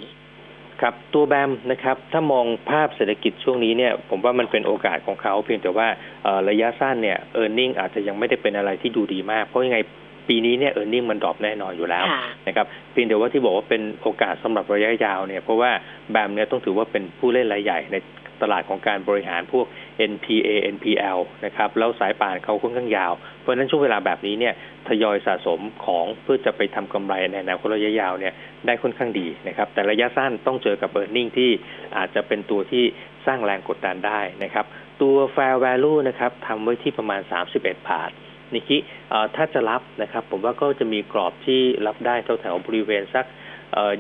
ครับตัว BAM นะครับถ้ามองภาพเศรษฐกิจช่วงนี้เนี่ยผมว่ามันเป็นโอกาสของเขาเพียงแต่ว่าเอ่อระยะสั้นเนี่ย earning อาจจะยังไม่ได้เป็นอะไรที่ดูดีมาก เพราะยังไงปีนี้เนี่ย earning มัน drop แน่นอนอยู่แล้วค่ะนะครับเพียงแต่ว่าที่บอกว่าเป็นโอกาสสำหรับระยะยาวเนี่ยเพราะว่า BAM เนี่ยต้องถือว่าเป็นผู้เล่นรายใหญ่ใน ตลาดของการบริหารพวก NPA NPL นะครับแล้วสายป่านเขาค่อนข้างยาว เพราะฉะนั้นช่วงเวลาแบบนี้เนี่ยทยอยสะสมของเพื่อจะไปทำกำไรในอนาคตระยะยาวเนี่ยได้ค่อนข้างดีนะครับแต่ระยะสั้นต้องเจอกับ e a r n i n g ที่อาจจะเป็นตัวที่สร้างแรงกดดันได้นะครับตัว fair value นะครับทำไว้ที่ประมาณ 31 บาทนิคิเออถ้าจะรับนะครับ ผมว่าก็จะมีกรอบที่รับได้แถวๆบริเวณสักเอ่อ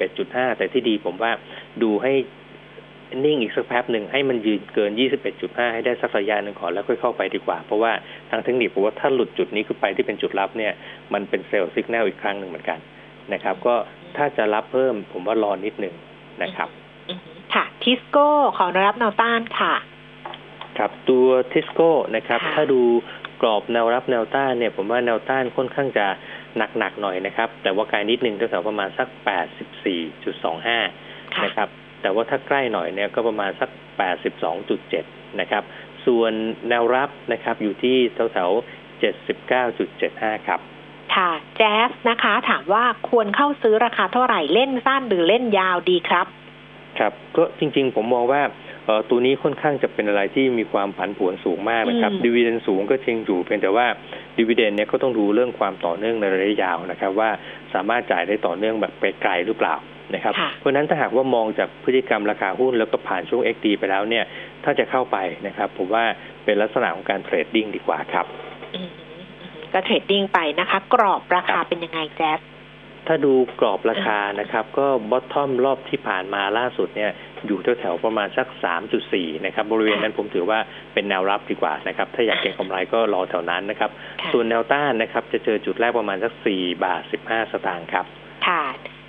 21.5 แต่ที่ดีผมว่าดูให้ นิ่งอีกสักแป๊บหนึ่งให้มันยืนเกิน 21.5 ให้ได้สักระยะหนึ่งก่อนแล้วค่อยเข้าไปดีกว่า เพราะว่าทางเทคนิคผมว่าถ้าหลุดจุดนี้ขึ้นไปที่เป็นจุดรับเนี่ยมันเป็นเซลล์สัญญาณอีกครั้งหนึ่งเหมือนกันนะครับ ก็ถ้าจะรับเพิ่มผมว่ารอนิดหนึ่งนะครับอือฮึค่ะทิสโก้ขอรับแนวต้านค่ะ ครับตัวทิสโก้นะครับค่ะถ้าดูกรอบแนวรับแนวต้านเนี่ยผมว่าแนวต้านค่อนข้างจะหนักๆหน่อยนะครับ แต่ว่าไกลนิดนึงแถวๆประมาณสัก 84.25ค่ะนะครับ แต่ว่าถ้าใกล้หน่อยเนี่ยก็ประมาณสัก 82.7 นะครับ ส่วนแนวรับนะครับอยู่ที่แถวๆ79.75 ครับค่ะแจ๊สนะคะ ถามว่าควรเข้าซื้อราคาเท่าไหร่เล่นสั้นหรือเล่นยาวดีครับ ครับ ก็จริงๆ ผมมองว่าเอ่อตัวนี้ค่อนข้างจะเป็นอะไรที่มีความผันผวนสูงมากนะครับอืมดีเวเดนสูงก็จริงอยู่เพียงแต่ว่าดีเวเดนเนี่ยก็ต้องดูเรื่องความต่อเนื่องในระยะยาวนะครับ ว่าสามารถจ่ายได้ต่อเนื่องแบบไปไกลหรือเปล่า นะครับค่ะเพราะฉะนั้นถ้าหากว่ามองจากพฤติกรรมราคาหุ้นแล้วก็ผ่านช่วง XD ไปแล้วเนี่ย ถ้าจะเข้าไปนะครับผมว่าเป็นลักษณะของการ trading ดีกว่าครับอืมก็ trading ไปนะคะ กรอบราคาเป็นยังไงแจ๊สถ้าดูกรอบราคานะครับ ก็ bottom รอบที่ผ่านมาล่าสุดเนี่ยอยู่แถวๆประมาณสัก 3.4 นะครับ บริเวณนั้นผมถือว่าเป็นแนวรับดีกว่านะครับ ถ้าอยากเก็งกำไรก็รอแถวนั้นนะครับค่ะส่วนแนวต้านนะครับ จะเจอจุดแรกประมาณสัก 4 บาท 15 สตางค์ครับ ค่ะ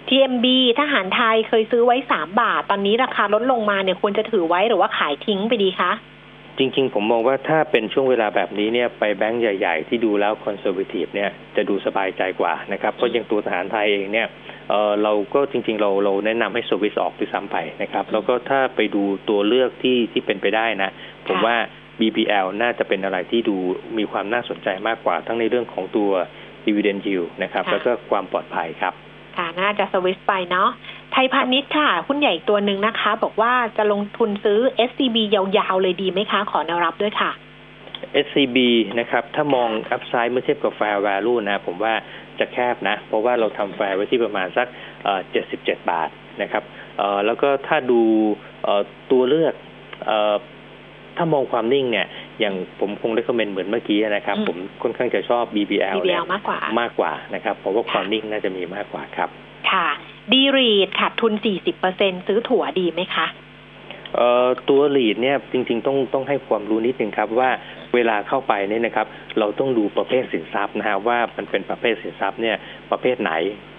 TMB ทหารไทยเคยซื้อไว้สามบาท ตอนนี้ราคาลดลงมาเนี่ยควรจะถือไว้หรือว่าขายทิ้งไปดีคะจริงๆ ผมมองว่าถ้าเป็นช่วงเวลาแบบนี้เนี่ยไปแบงก์ใหญ่ ๆ ที่ดูแล้วคอนเซอร์ t ทีฟเนี่ยจะดูสบายใจกว่านะครับ เพราะอย่างตัวทหารไทยเองเนี่ยเออเราก็จริง ๆ เราเราแนะนำให้สวิสออกด้วยซ้ำไปนะครับ แล้วก็ถ้าไปดูตัวเลือกที่ที่เป็นไปได้นะ ผมว่า BPL น่าจะเป็นอะไรที่ดูมีความน่าสนใจมากกว่าทั้งในเรื่องของตัว dividend yield นะครับค่ะแล้วก็ความปลอดภัยครับ ค่ะ น่าจะสวิสไปเนาะไทยพาณิชย์ค่ะ หุ้นใหญ่ตัวหนึ่งนะคะ บอกว่าจะลงทุนซื้อ SCB ยาวๆ เลยดีไหมคะ ขอแนวรับด้วยค่ะ SCB นะครับ ถ้ามองอัพไซด์เมื่อเทียบกับ fair value นะ ผมว่าจะแคบนะ เพราะว่าเราทำ fair ไว้ที่ประมาณสักเอ่อ77บาทนะครับเอ่อแล้วก็ถ้าดูตัวเลือกเอ่อถ้ามองความนิ่งเนี่ย อย่างผมคงได้คอมเมนต์เหมือนเมื่อกี้นะครับอืมผมค่อนข้างจะชอบ BBL เนี่ย BBL มากกว่ามากกว่านะครับ เพราะว่าความนิ่งน่าจะมีมากกว่าครับ ค่ะ ดีรีดขาดทุน 40%ซื้อถั่วดีไหมคะเอ่อตัวลีดเนี่ยจริงๆต้องต้องให้ความรู้นิดนึงครับว่าเวลาเข้าไปเนี่ยนะครับ เราต้องดูประเภทสินทรัพย์นะฮะว่ามันเป็นประเภทสินทรัพย์เนี่ยประเภทไหน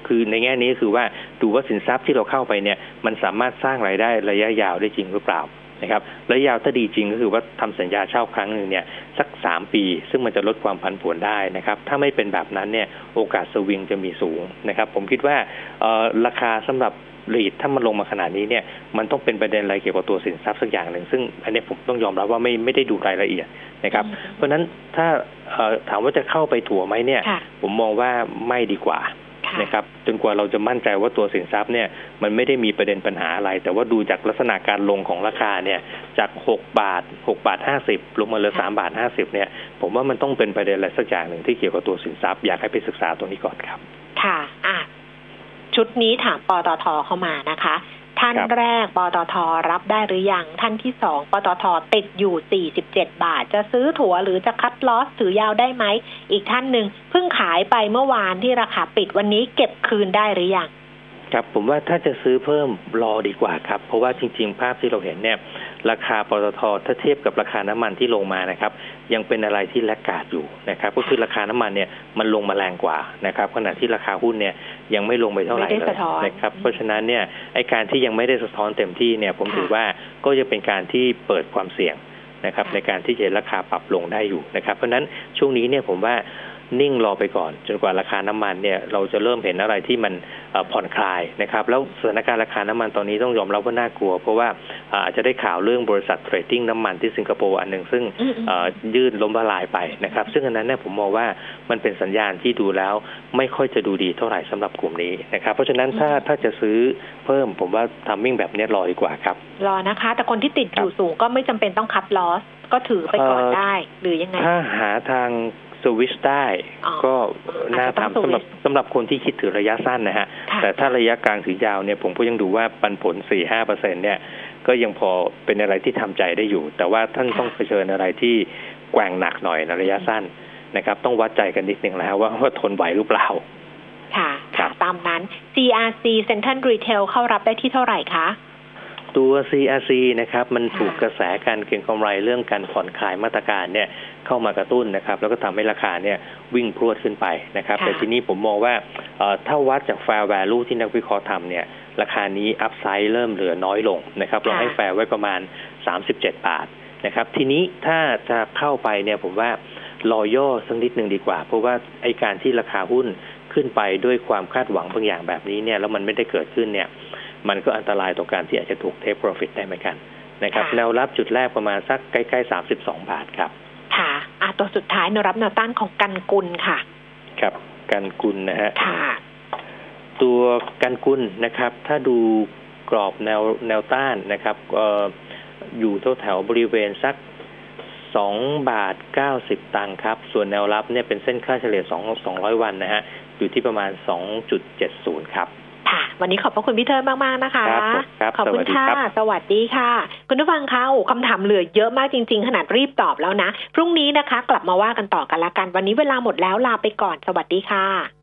คือในแง่นี้คือว่าดูว่าสินทรัพย์ที่เราเข้าไปเนี่ยมันสามารถสร้างรายได้ระยะยาวได้จริงหรือเปล่า นะครับระยะยาวถ้าดีจริงก็คือว่าทำสัญญาเช่าครั้งหนึ่งเนี่ยสักสามปี ซึ่งมันจะลดความผันผวนได้นะครับ ถ้าไม่เป็นแบบนั้นเนี่ยโอกาสสวิงจะมีสูงนะครับ ผมคิดว่าเอ่อราคาสำหรับรีดถ้ามันลงมาขนาดนี้เนี่ยมันต้องเป็นประเด็นอะไรเกี่ยวกับตัวสินทรัพย์สักอย่างหนึ่งซึ่งอันนี้ผมต้องยอมรับว่าไม่ไม่ได้ดูรายละเอียดนะครับอืมเพราะฉะนั้นถ้าเอ่อถามว่าจะเข้าไปถั่วไหมเนี่ยค่ะผมมองว่าไม่ดีกว่าค่ะ นะครับจนกว่าเราจะมั่นใจว่าตัวสินทรัพย์เนี่ยมันไม่ได้มีประเด็นปัญหาอะไร แต่ว่าดูจากลักษณะการลงของราคาเนี่ยจาก6บาท6บาท50ลงมาเหลือ3บาท50เนี่ยผมว่ามันต้องเป็นประเด็นอะไรสักอย่างหนึ่งที่เกี่ยวกับตัวสินทรัพย์อยากให้ไปศึกษาตรงนี้ก่อนครับ ค่ะอะชุดนี้ถามปตทเข้ามานะคะ ท่านครับแรกปตทรับได้หรือยัง ท่านที่สองปตทติดอยู่ 47 บาท จะซื้อถั่วหรือจะคัดลอสถือยาวได้ไหม อีกท่านหนึ่งเพิ่งขายไปเมื่อวานที่ราคาปิดวันนี้เก็บคืนได้หรือยัง ครับผมว่าถ้าจะซื้อเพิ่มรอดีกว่าครับ เพราะว่าจริง ๆ ภาพที่เราเห็นเนี่ยราคาปตทถ้าเทียบกับราคาน้ำมันที่ลงมานะครับ ยังเป็นอะไรที่แลกกาดอยู่นะครับ ก็คือราคาน้ำมันเนี่ยมันลงมาแรงกว่านะครับ ขณะที่ราคาหุ้นเนี่ยยังไม่ลงไปเท่าไหร่ไม่ได้เลยสะท้อนนะครับเพราะฉะนั้นเนี่ยไอการที่ยังไม่ได้สะท้อนเต็มที่เนี่ยผมถือว่าก็จะเป็นการที่เปิดความเสี่ยงนะครับในการที่จะราคาปรับลงได้อยู่นะครับ เพราะฉะนั้นช่วงนี้เนี่ยผมว่า นิ่งรอไปก่อน จนกว่าราคาน้ำมันเนี่ยเราจะเริ่มเห็นอะไรที่มันเอ่อผ่อนคลายนะครับ แล้วสถานการณ์ราคาน้ำมันตอนนี้ต้องยอมรับว่าน่ากลัว เพราะว่าอ่าอาจจะได้ข่าวเรื่องบริษัทเทรดดิ้งน้ำมันที่สิงคโปร์อันหนึ่งซึ่งอืมอืมเอ่อยื่นล้มละลายไปนะครับ ซึ่งอันนั้นเนี่ยผมมองว่ามันเป็นสัญญาณที่ดูแล้วไม่ค่อยจะดูดีเท่าไหร่สำหรับกลุ่มนี้นะครับ เพราะฉะนั้นถ้าถ้าจะซื้อเพิ่มผมว่า timing แบบเนี้ยรอดีกว่าครับ รอนะคะ แต่คนที่ติดอยู่สูงก็ไม่จำเป็นต้อง cut loss ก็ถือไปก่อนเอ่อได้หรือยังไงถ้าหาทาง สวิชได้อ๋อก็น่าอาจจะต้องทำสำหรับ switch สำหรับคนที่คิดถือระยะสั้นนะฮะค่ะแต่ถ้าระยะกลางถึงยาวเนี่ยผมก็ยังดูว่าปันผล4-5เปอร์เซ็นต์เนี่ย ก็ยังพอเป็นอะไรที่ทำใจได้อยู่ แต่ว่าท่านต้องเผชิญอะไรที่แกว่งหนักหน่อยในระยะสั้นนะครับ ต้องวัดใจกันนิดหนึ่งแล้วว่าว่าทนไหวหรือเปล่า ค่ะครัค่ะบตามนั้น CRC Central Retail เข้ารับได้ที่เท่าไหร่คะตัว CRC นะครับ มันค่ะถูกกระแสการเก็งกำไรเรื่องการผ่อนคลายมาตรการเนี่ย เข้ามากระตุ้นนะครับ แล้วก็ทำให้ราคาเนี่ยวิ่งพรวดขึ้นไปนะครับค่ะแต่ทีนี้ผมมองว่าเอ่อถ้าวัดจาก fair value ที่นักวิเคราะห์ทำเนี่ยราคานี้อัพไซด์เริ่มเหลือน้อยลงนะครับเราให้แฟร์ไว้ประมาณ 37 บาทนะครับ ทีนี้ถ้าจะเข้าไปเนี่ยผมว่ารอย่อสักนิดหนึ่งดีกว่า เพราะว่าไอการที่ราคาหุ้นขึ้นไปด้วยความคาดหวังบางอย่างแบบนี้เนี่ยแล้วมันไม่ได้เกิดขึ้นเนี่ย มันก็อันตรายต่อการที่อาจจะถูกเทคโปรฟิตได้เหมือนกันนะครับค่ะแนวรับจุดแรกประมาณสักใกล้ๆ 32 บาทครับค่ะ อะตัวสุดท้ายแนวรับแนวต้านของกันกุลค่ะ ครับกันกุลนะฮะค่ะตัวกันกุลนะครับ ถ้าดูกรอบแนวแนวต้านนะครับเอ่ออยู่แถวแถวๆบริเวณสักสองบาทเก้าสิบตังค์ครับ ส่วนแนวรับเนี่ยเป็นเส้นค่าเฉลี่ยสองสองร้อยวันนะฮะ อยู่ที่ประมาณสองจุดเจ็ดศูนย์ครับ ค่ะ วันนี้ขอบพระคุณพี่เทิดมากๆนะคะครับครับขอบคุณสวัสดีค่ะครับสวัสดีค่ะ คุณผู้ฟังคะโอ้คำถามเหลือเยอะมากจริง ๆ ขนาดรีบตอบแล้วนะ พรุ่งนี้นะคะ กลับมาว่ากันต่อกันละกัน วันนี้เวลาหมดแล้วลาไปก่อน สวัสดีค่ะ